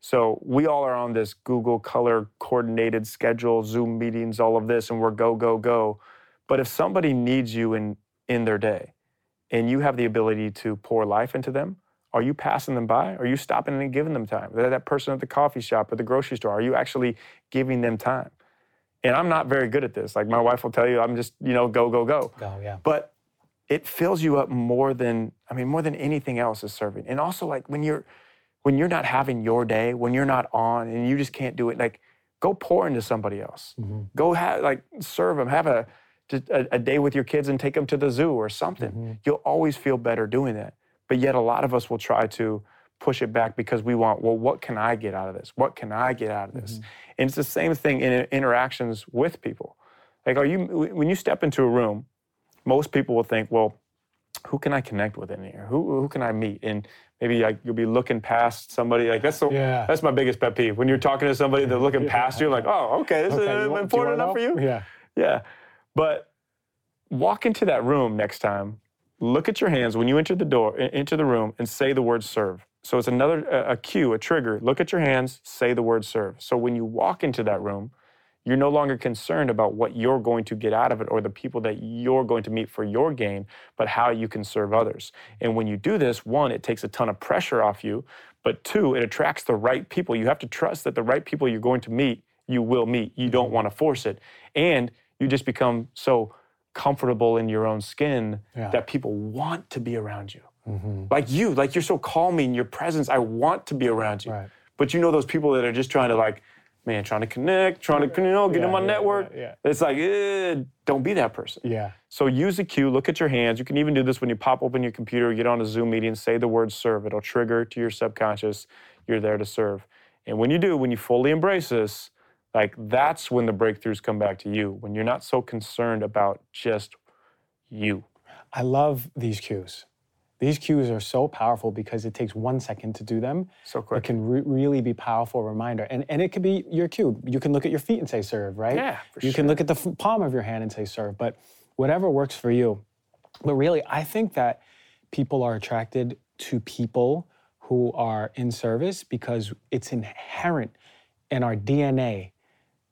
So we all are on this Google color coordinated schedule, Zoom meetings, all of this, and we're go, go, go. But if somebody needs you in, in their day and you have the ability to pour life into them, are you passing them by? Are you stopping and giving them time? That that person at the coffee shop or the grocery store, are you actually giving them time? And I'm not very good at this. Like my wife will tell you, I'm just, you know, go, go, go. Go, yeah. But it fills you up more than, I mean, more than anything else is serving. And also like when you're when you're not having your day, when you're not on and you just can't do it, like go pour into somebody else. Mm-hmm. Go have like serve them, have a, a, a day with your kids and take them to the zoo or something. Mm-hmm. You'll always feel better doing that. But yet a lot of us will try to push it back because we want, well, what can I get out of this? What can I get out of this? Mm-hmm. And it's the same thing in interactions with people. Like, are you, when you step into a room, most people will think, well, who can I connect with in here? Who who can I meet? And maybe like you'll be looking past somebody. Like that's the Yeah. that's my biggest pet peeve. When you're talking to somebody, they're looking past you, like, oh, okay, this Okay, is want- important enough for you. Yeah. Yeah. But walk into that room next time. Look at your hands when you enter the door, enter the room, and say the word serve. So it's another a, a cue, a trigger. Look at your hands, say the word serve. So when you walk into that room, you're no longer concerned about what you're going to get out of it or the people that you're going to meet for your gain, but how you can serve others. And when you do this, one, it takes a ton of pressure off you, but two, it attracts the right people. You have to trust that the right people you're going to meet, you will meet. You don't want to force it. And you just become so comfortable in your own skin Yeah. that people want to be around you. Mm-hmm. Like you, like you're so calming, your presence, I want to be around you. Right. But you know those people that are just trying to like, man, trying to connect, trying to you know get Yeah, in my yeah, network. yeah, It's like, eh, don't be that person. Yeah. So use the cue, look at your hands. You can even do this when you pop open your computer, get on a Zoom meeting, say the word serve. It'll trigger to your subconscious, you're there to serve. And when you do, when you fully embrace this, like that's when the breakthroughs come back to you, when you're not so concerned about just you. I love these cues. These cues are so powerful because it takes one second to do them. So quick. It can re- really be powerful reminder, and and it could be your cue. You can look at your feet and say serve, right? Yeah, for You can look at the f- palm of your hand and say serve, but whatever works for you. But really, I think that people are attracted to people who are in service because it's inherent in our DNA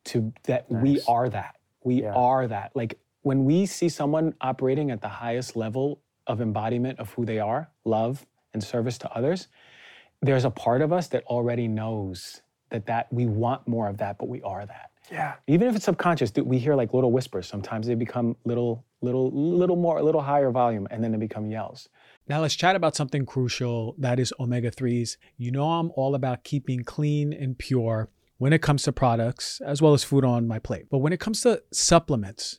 to that we are that. We Yeah. are that. Like when we see someone operating at the highest level of embodiment of who they are, love and service to others, there's a part of us that already knows that that we want more of that, but we are that. Yeah. Even if it's subconscious, we hear like little whispers. Sometimes they become little, little, little more, a little higher volume, and then they become yells. Now let's chat about something crucial that is omega 3s. You know, I'm all about keeping clean and pure when it comes to products as well as food on my plate. But when it comes to supplements,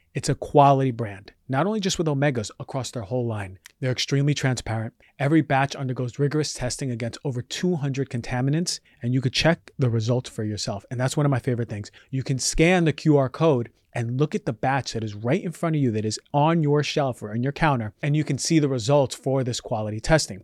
it's a quality brand, not only just with omegas across their whole line. They're extremely transparent. Every batch undergoes rigorous testing against over 200 contaminants, and you could check the results for yourself. And that's one of my favorite things. You can scan the QR code and look at the batch that is right in front of you that is on your shelf or on your counter, and you can see the results for this quality testing.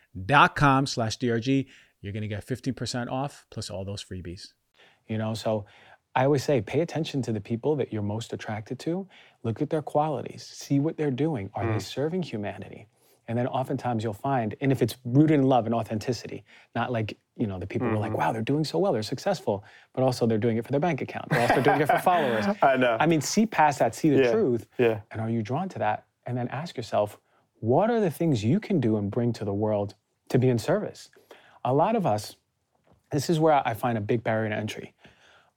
com slash drg you're going to get 50% off plus all those freebies. You know, so I always say pay attention to the people that you're most attracted to. Look at their qualities, see what they're doing. Are they mm. serving humanity? And then oftentimes you'll find, and if it's rooted in love and authenticity, not like, you know, the people who are like, mm-hmm. wow, they're doing so well, they're successful, but also they're doing it for their bank account. They're also doing it for followers. I know. I mean, see past that, see the Yeah, truth. yeah. And are you drawn to that? And then ask yourself, what are the things you can do and bring to the world to be in service? A lot of us, this is where I find a big barrier to entry.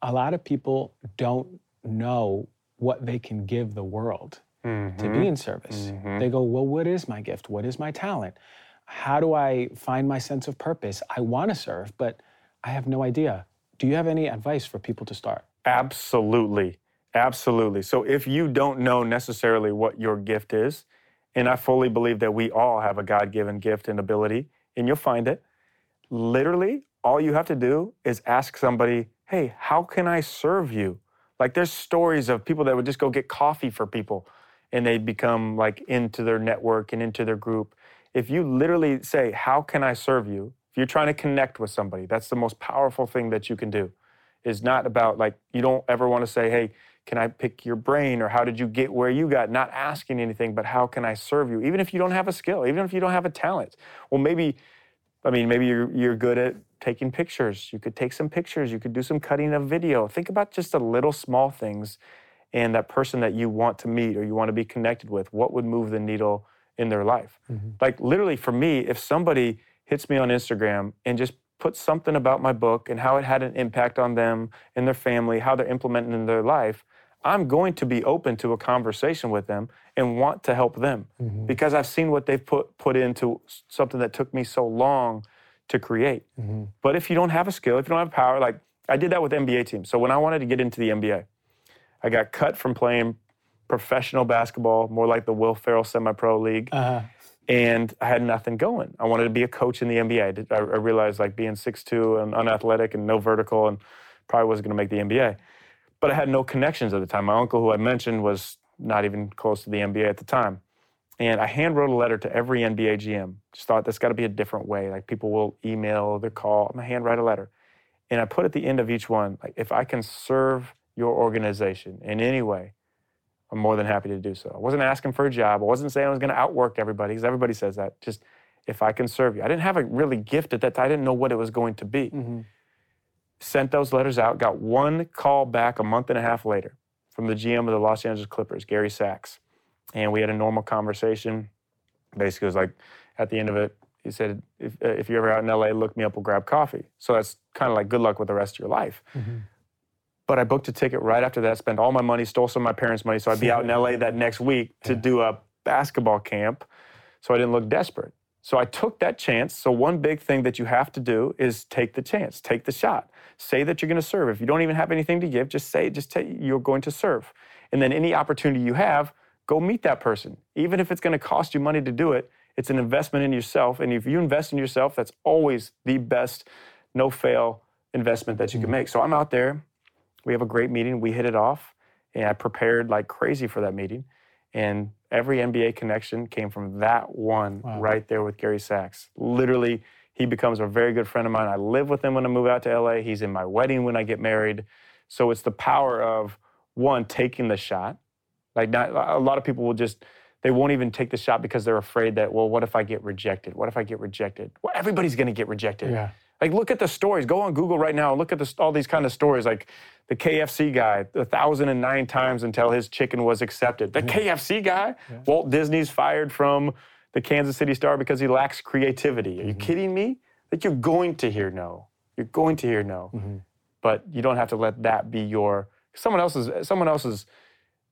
A lot of people don't know what they can give the world to be mm-hmm. in service. Mm-hmm. They go, Well, what is my gift? What is my talent? How do I find my sense of purpose? I want to serve, but I have no idea. Do you have any advice for people to start? Absolutely. Absolutely. So if you don't know necessarily what your gift is, and I fully believe that we all have a God given gift and ability, and you'll find it, literally all you have to do is ask somebody, hey, how can I serve you? Like there's stories of people that would just go get coffee for people and they become like into their network and into their group. If you literally say, how can I serve you? If you're trying to connect with somebody, that's the most powerful thing that you can do is not about like you don't ever want to say hey can i pick your brain or how did you get where you got? Not asking anything but how can i serve you? Even if you don't have a skill even if you don't have a talent. Well maybe i mean maybe you're, you're good at taking pictures. You could take some pictures. You could do some cutting of video. Think about just the little small things and that person that you want to meet or you want to be connected with. What would move the needle in their life? Mm-hmm. Like literally for me if somebody hits me on instagram and just put something about my book and how it had an impact on them and their family, how they're implementing in their life, I'm going to be open to a conversation with them and want to help them because I've seen what they've put put into something that took me so long to create. But if you don't have a skill, if you don't have power, like I did that with NBA teams. So when I wanted to get into the NBA, I got cut from playing professional basketball, more like the Will Ferrell semi-pro league Uh, and I had nothing going. I wanted to be a coach in the NBA. I I realized like being 6'2 and unathletic and no vertical and probably wasn't going to make the NBA. But I had no connections at the time. My uncle, who I mentioned, was not even close to the NBA at the time. And I hand wrote a letter to every NBA GM. Just thought there's got to be a different way. Like people will email, they call. I'm gonna hand write a letter, and I put at the end of each one, like if I can serve your organization in any way, I'm more than happy to do so. I wasn't asking for a job. I wasn't saying I was to outwork everybody because everybody says that. Just if I can serve you. I didn't have a really gift at that time. I didn't know what it was going to be. Mm-hmm. Sent those letters out. Got one call back a month and a half later from the GM of the Los Angeles Clippers, Gary Sacks, and we had a normal conversation. Basically, it was like at the end of it, he said, "If, uh, if you're ever out in LA, look me up. We'll grab coffee." So that's kind of like good luck with the rest of your life. But I booked a ticket right after that, spent all my money, stole some of my parents' money, so I'd be out in LA that next week to do a basketball camp so I didn't look desperate. So I took that chance. So one big thing that you have to do is take the chance, take the shot. Say that you're going to serve. If you don't even have anything to give, just say just take, you're going to serve. And then any opportunity you have, go meet that person. Even if it's going to cost you money to do it, it's an investment in yourself. And if you invest in yourself, that's always the best no fail investment that you can mm-hmm. make. So I'm out there. We have a great meeting. We hit it off. And I prepared like crazy for that meeting. And every NBA connection came from that one right there with Gary Sacks. Literally, he becomes a very good friend of mine. I live with him when I move out to LA. He's in my wedding when I get married. So it's the power of one, taking the shot. Like not a lot of people will just they won't even take the shot because they're afraid that, well, what if I get rejected? What if I get rejected? Well, everybody's gonna get rejected. Yeah. Like, look at the stories. Go on Google right now and look at this, all these kind of stories. Like the KFC guy, a thousand and nine times until his chicken was accepted. The KFC guy, Walt Disney's fired from the Kansas City Star because he lacks creativity. Are you mm-hmm. kidding me? Like, you're going to hear no. You're going to hear no. Mm-hmm. But you don't have to let that be your someone else's someone else's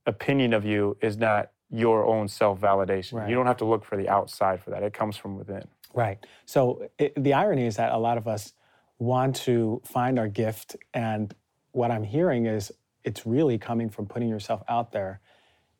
opinion of you is not your own self-validation. Right. You don't have to look for the outside for that. It comes from within. Right. So it, the irony is that a lot of us want to find our gift, and what I'm hearing is it's really coming from putting yourself out there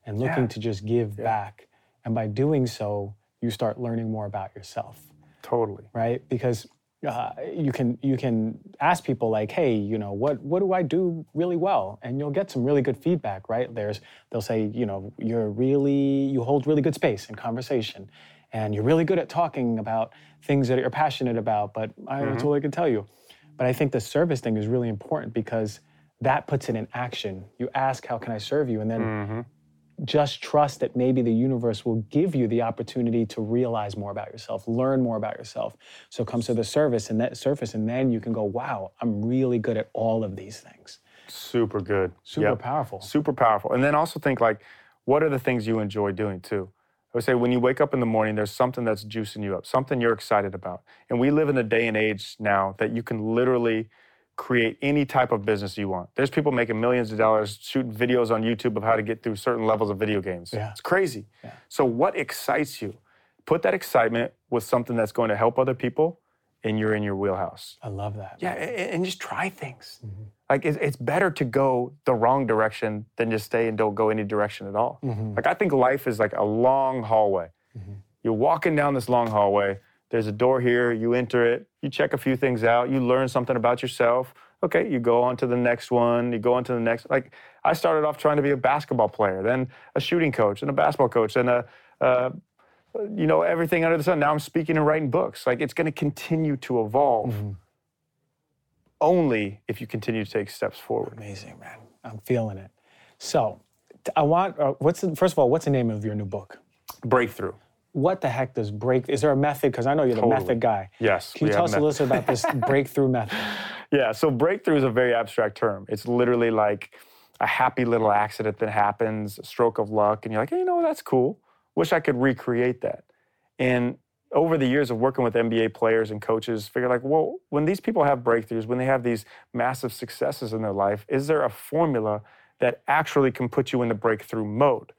and looking Yeah. to just give back. And by doing so, you start learning more about yourself, Totally. right? Because uh, you can you can ask people like, hey, you know, what what do I do really well, and you'll get some really good feedback, right? There's they'll say, you know, you're really you hold really good space in conversation, and you're really good at talking about things that you're passionate about, but I, that's mm-hmm. all I can tell you. But I think the service thing is really important because that puts it in action. You ask, How can I serve you? And then mm-hmm. just trust that maybe the universe will give you the opportunity to realize more about yourself, learn more about yourself. So it comes to the service and that surface, and then you can go, Wow, I'm really good at all of these things. Super good. Super Yep. powerful. Super powerful. And then also think like, what are the things you enjoy doing too? I would say when you wake up in the morning, there's something that's juicing you up, something you're excited about. And we live in a day and age now that you can literally create any type of business you want. There's people making millions of dollars shooting videos on YouTube of how to get through certain levels of video games. Yeah. It's crazy. Yeah. So what excites you? Put that excitement with something that's going to help other people and you're in your wheelhouse. I love that. Yeah, and just try things. Mm-hmm. Like it's, it's better to go the wrong direction than just stay and don't go any direction at all. Mm-hmm. Like I think life is like a long hallway. You're walking down this long hallway. There's a door here. You enter it. You check a few things out. You learn something about yourself. Okay, you go on to the next one. You go on to the next. Like I started off trying to be a basketball player, then a shooting coach, and a basketball coach, and a uh, you know everything under the sun. Now I'm speaking and writing books. Like it's going to continue to evolve only if you continue to take steps forward. Amazing, man. I'm feeling it. So, I want, uh, what's the, first of all, what's the name of your new book? Breakthrough. What the heck does break, is there a method? Because I know you're the method guy. Yes. Can you tell us a little bit about this breakthrough method? Yeah, so breakthrough is a very abstract term. It's literally like a happy little accident that happens, a stroke of luck, and you're like, hey, you know, that's cool. Wish I could recreate that. And over the years of working with NBA players and coaches, figure like, well, when these people have breakthroughs, when they have these massive successes in their life, is there a formula that actually can put you in the breakthrough mode?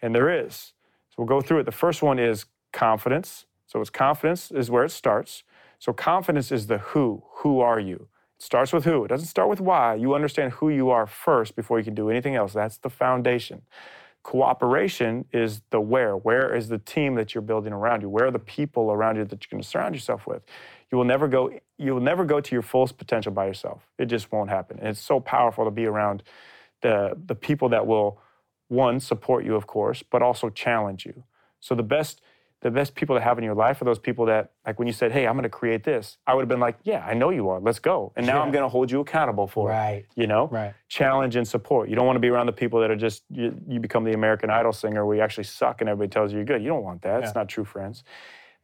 And there is. So we'll go through it. The first one is confidence. So it's confidence is where it starts. So confidence is the who. Who are you? It starts with who. It doesn't start with why. You understand who you are first before you can do anything else. That's the foundation. Cooperation is the where. Where is the team that you're building around you? Where are the people around you that you're going to surround yourself with? You will never go. You will never go to your fullest potential by yourself. It just won't happen. And it's so powerful to be around the the people that will one support you, of course, but also challenge you. So the best the best people to have in your life are those people that, like when you said, "Hey, I'm going to create this," I would have been like, "Yeah, I know you are. Let's go." And now I'm going to hold you accountable for Right. it. You know, Right. challenge and support. You don't want to be around the people that are just you, you become the American Idol singer where you actually suck and everybody tells you you're good. You don't want that. It's not true friends.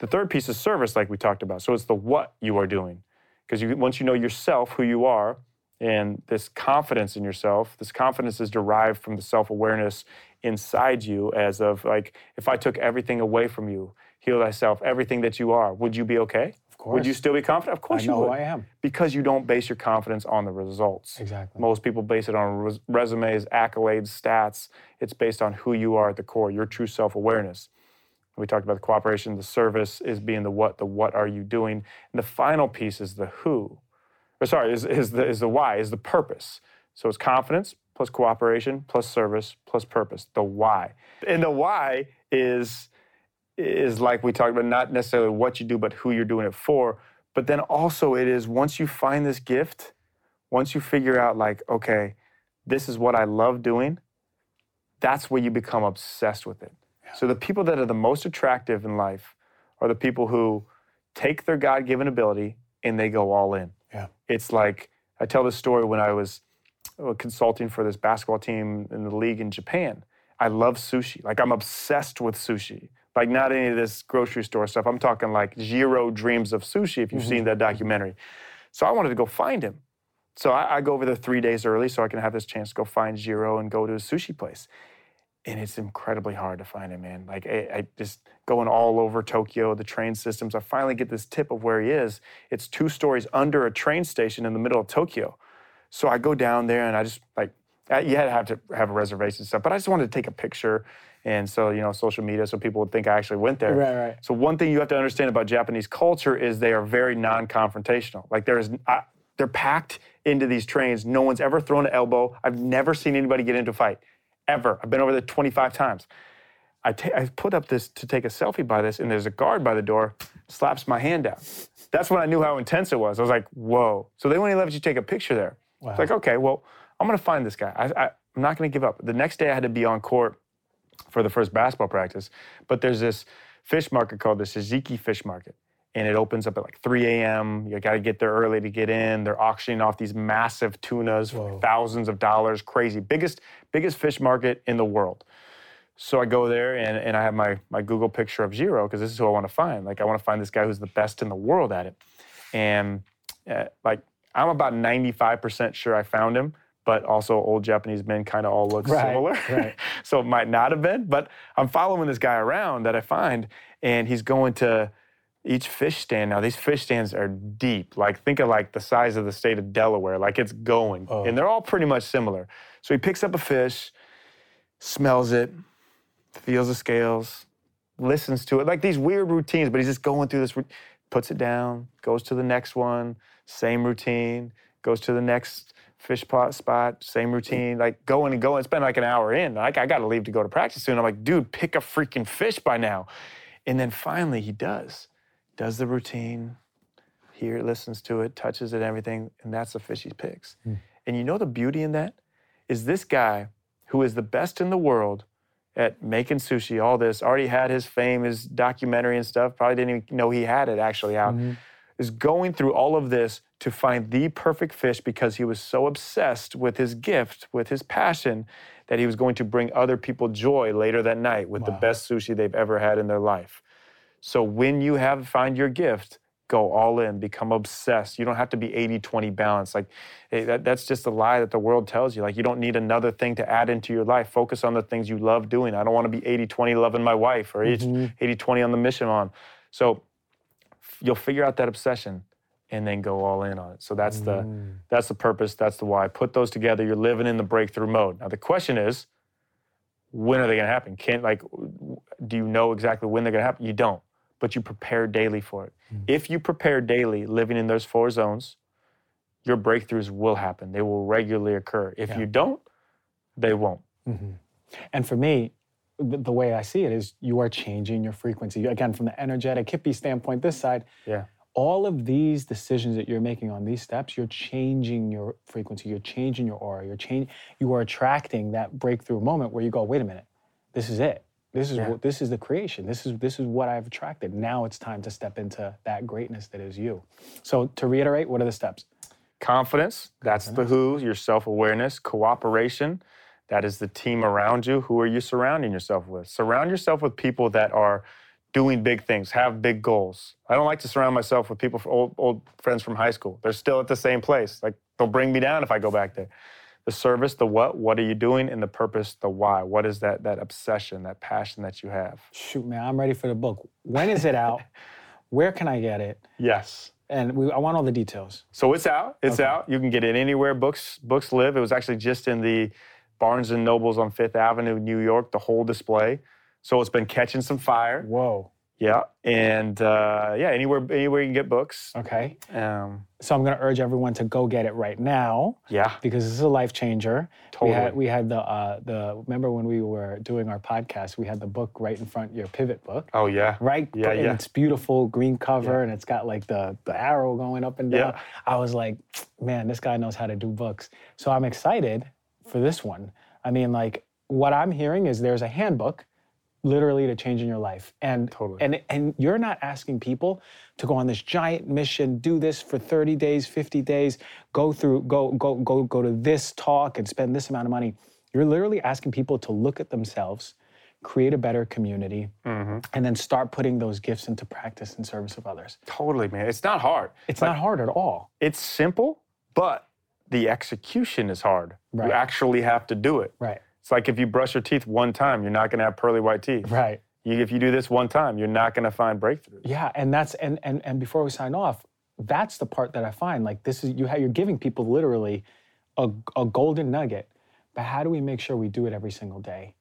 The third piece is service, like we talked about. So it's the what you are doing, because you, once you know yourself, who you are, and this confidence in yourself, this confidence is derived from the self awareness inside you. As of like, if I took everything away from you, heal thyself, everything that you are, would you be okay? Of course Would you still be confident? Of course I know you would who I am. because you don't base your confidence on the results. Exactly. Most people base it on res- resumes, accolades, stats. It's based on who you are at the core, your true self awareness. We talked about the cooperation, the service is being the what, the what are you doing. And the final piece is the who. Or sorry, is, is, the, is the why, is the purpose. So it's confidence plus cooperation plus service plus purpose, the why. And the why is is like we talked about, not necessarily what you do, but who you're doing it for. But then also, it is once you find this gift, once you figure out, like, okay, this is what I love doing, that's where you become obsessed with it. So, the people that are the most attractive in life are the people who take their God given ability and they go all in. Yeah. It's like, I tell this story when I was Uh, consulting for this basketball team in the league in Japan. I love sushi. Like I'm obsessed with sushi. Like not any of this grocery store stuff. I'm talking like Jiro dreams of sushi. If you've mm-hmm. seen that documentary, so I wanted to go find him. So I, I go over there three days early so I can have this chance to go find Jiro and go to his sushi place. And it's incredibly hard to find him, man. Like I, I just going all over Tokyo, the train systems. I finally get this tip of where he is. It's two stories under a train station in the middle of Tokyo. So I go down there and I just like you had to have to have a reservation and stuff, but I just wanted to take a picture. And so, you know, social media, so people would think I actually went there. Right, right. So one thing you have to understand about Japanese culture is they are very non-confrontational. Like there's, I, they're packed into these trains. No one's ever thrown an elbow. I've never seen anybody get into a fight, ever. I've been over there 25 times. I I put up this to take a selfie by this, and there's a guard by the door, slaps my hand out. That's when I knew how intense it was. I was like, whoa. So they won't even let you take a picture there. It's like, okay, well, I'm gonna find this guy. I, I, I'm not gonna give up. The next day I had to be on court for the first basketball practice, but there's this fish market called the Tsukiji Fish Market. And it opens up at like 3 a.m. You got to get there early to get in. They're auctioning off these massive tunas for Whoa. thousands of dollars. Crazy. Biggest, biggest fish market in the world. So I go there and, and I have my, my Google picture of Jiro because this is who I want to find. Like, I want to find this guy who's the best in the world at it. And uh, like, I'm about 95% sure I found him, but also old Japanese men kind of all look Right, similar. right. so it might not have been, but I'm following this guy around that I find, and he's going to each fish stand. Now, these fish stands are deep. Like, think of like the size of the state of Delaware. Like, it's going. Oh. And they're all pretty much similar. So he picks up a fish, smells it, feels the scales, listens to it, like these weird routines, but he's just going through this, puts it down, goes to the next one, same routine, goes to the next fish pot spot, same mm. routine, like going and going. It's been like an hour in. Like, I got to leave to go to practice soon. I'm like, dude, pick a freaking fish by now. And then finally he does, does the routine, here listens to it, touches it, everything, and that's the fish he picks. Hmm. And you know the beauty in that is this guy who is the best in the world at making sushi, all this, already had his fame, his documentary and stuff, probably didn't even know he had it actually out, mm-hmm. Is going through all of this to find the perfect fish because he was so obsessed with his gift, with his passion, that he was going to bring other people joy later that night with the best sushi they've ever had in their life. So when you have find your gift, go all in, become obsessed. You don't have to be 80-20 balanced. Like eh, that, that's just a lie that the world tells you. Like you don't need another thing to add into your life. Focus on the things you love doing. I don't want to be 80-20 loving my wife or 80-20 on the mission on. So you'll figure out that obsession and then go all in on it. So that's the mm. that's the purpose, that's the why. Put those together, you're living in the breakthrough mode. Now the question is, when are they going to happen? Can't like, do you know exactly when they're going to happen? You don't, but you prepare daily for it. Mm. If you prepare daily, living in those four zones, your breakthroughs will happen. They will regularly occur. If Yeah. you don't, they won't. Mm-hmm. And for me, the, the way I see it is you are changing your frequency. Again, from the energetic hippie standpoint, this side, Yeah. all of these decisions that you're making on these steps, you're changing your frequency, you're changing your aura, you're change, you are attracting that breakthrough moment where you go, wait a minute, this is it. This is Yeah. what this is the creation. This is this is what I've attracted. Now it's time to step into that greatness that is you. So to reiterate, what are the steps? Confidence, that's the who, your self awareness. Cooperation, that is the team around you. Who are you surrounding yourself with? Surround yourself with people that are doing big things, have big goals. I don't like to surround myself with people, old, old friends from high school. They're still at the same place. Like, they'll bring me down if I go back there. The service, the what, what are you doing? And the purpose, the why. What is that, that obsession, that passion that you have? Shoot, man, I'm ready for the book. When is it out? Where can I get it? Yes. And we, I want all the details. So it's out. It's out. You can get it anywhere books books live. It was actually just in the Barnes and Nobles on Fifth Avenue, New York, the whole display. So it's been catching some fire. Whoa. Yeah, and uh, yeah, anywhere anywhere you can get books. Okay. Um, So I'm going to urge everyone to go get it right now yeah, because this is a life changer. Totally. We had we had the uh, the remember when we were doing our podcast, we had the book right in front, your pivot book, oh yeah, right? Yeah, and yeah. It's beautiful green cover and it's got like the the arrow going up and down. Yeah. I was like, man, this guy knows how to do books. So I'm excited for this one. I mean, like what I'm hearing is there's a handbook literally to changing your life. And Totally. and and you're not asking people to go on this giant mission, do this for 30 days, 50 days, go through go go go go to this talk and spend this amount of money. You're literally asking people to look at themselves, create a better community, Mm-hmm. and then start putting those gifts into practice in service of others. totally, man. It's not hard. It's not hard at all. It's simple, but the execution is hard. Right. You actually have to do it. Right. It's like if you brush your teeth one time, you're not going to have pearly white teeth. Right. You, if you do this one time, you're not going to find breakthroughs. Yeah, and that's and and and before we sign off, that's the part that I find like this is you have you're giving people literally a, a golden nugget, but how do we make sure we do it every single day?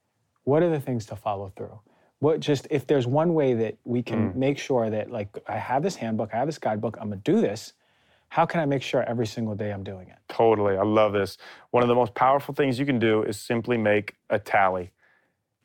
What are the things to follow through? What just if there's one way that we can mm. make sure that like I have this handbook, I have this guidebook, I'm gonna do this. How can I make sure every single day I'm doing it? Totally. I love this. One of the most powerful things you can do is simply make a tally.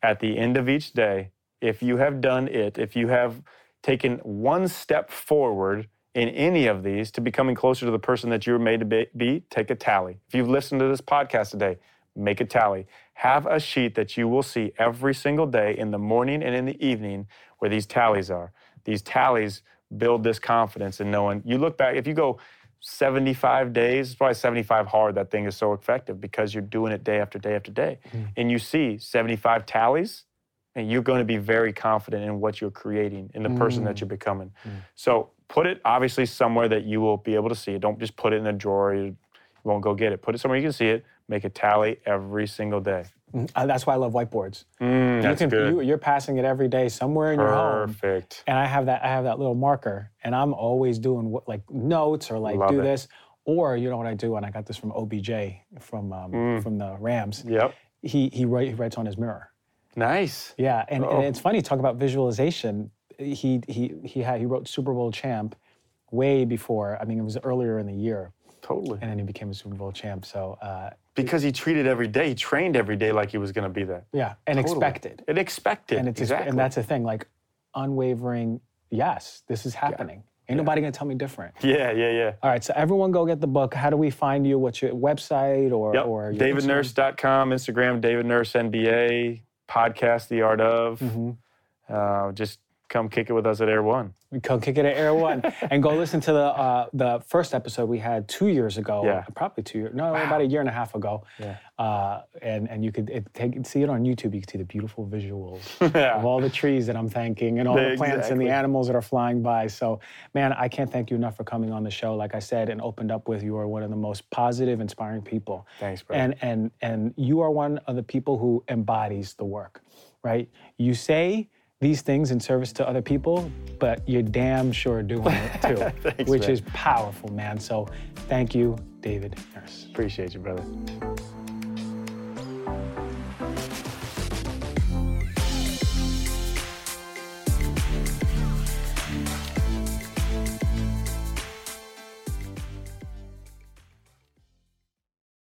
At the end of each day, if you have done it, if you have taken one step forward in any of these to becoming closer to the person that you're made to be, take a tally. If you've listened to this podcast today, make a tally. Have a sheet that you will see every single day in the morning and in the evening where these tallies are. These tallies build this confidence in knowing. You look back, if you go 75 days, it's probably 75 hard. That thing is so effective because you're doing it day after day after day. Mm-hmm. And you see 75 tallies, and you're going to be very confident in what you're creating, in the person that mm. you're becoming. Mm. So put it obviously somewhere that you will be able to see it. Don't just put it in a drawer. You won't go get it. Put it somewhere you can see it. Make a tally every single day. Uh, that's why I love whiteboards. Mm, that's you can, good. You, you're passing it every day somewhere in your home. Perfect. and I have that I have that little marker, and I'm always doing what, like notes or like Love do it. this, or you know what I do, and I got this from OBJ from um, Mm. from the Rams. Yep. He he, write, he writes on his mirror. Nice. Yeah, and, Oh. and it's funny talk about visualization. He he he had he wrote Super Bowl champ way before. I mean, it was earlier in the year, Totally. and then he became a Super Bowl champ. So uh, Because he treated every day, he trained every day like he was going to be there. yeah, and Totally. expected, And expected. and it's exactly. and that's the thing, like unwavering. Yes, this is happening. Ain't nobody gonna tell me different. yeah, yeah, yeah. All right, so everyone go get the book. How do we find you? What's your website or Yep. or your DavidNurse.com, Instagram, David Nurse NBA, podcast, The Art of. Mm-hmm. Uh, just come kick it with us at Air One. Come kick it at Air One and go listen to the uh, the first episode we had two years ago. Yeah. probably two years. No, about a year and a half ago. Yeah. Uh, and and you could it, take see it on YouTube. You could see the beautiful visuals Yeah. of all the trees that I'm thanking and all the plants and the animals that are flying by. So, man, I can't thank you enough for coming on the show. Like I said, and opened up with you are one of the most positive, inspiring people. Thanks, bro. And and and you are one of the people who embodies the work, right? You say these things in service to other people, but you're damn sure doing it too, Thanks, which man. is powerful, man. So, thank you, David Nurse. Appreciate you, brother.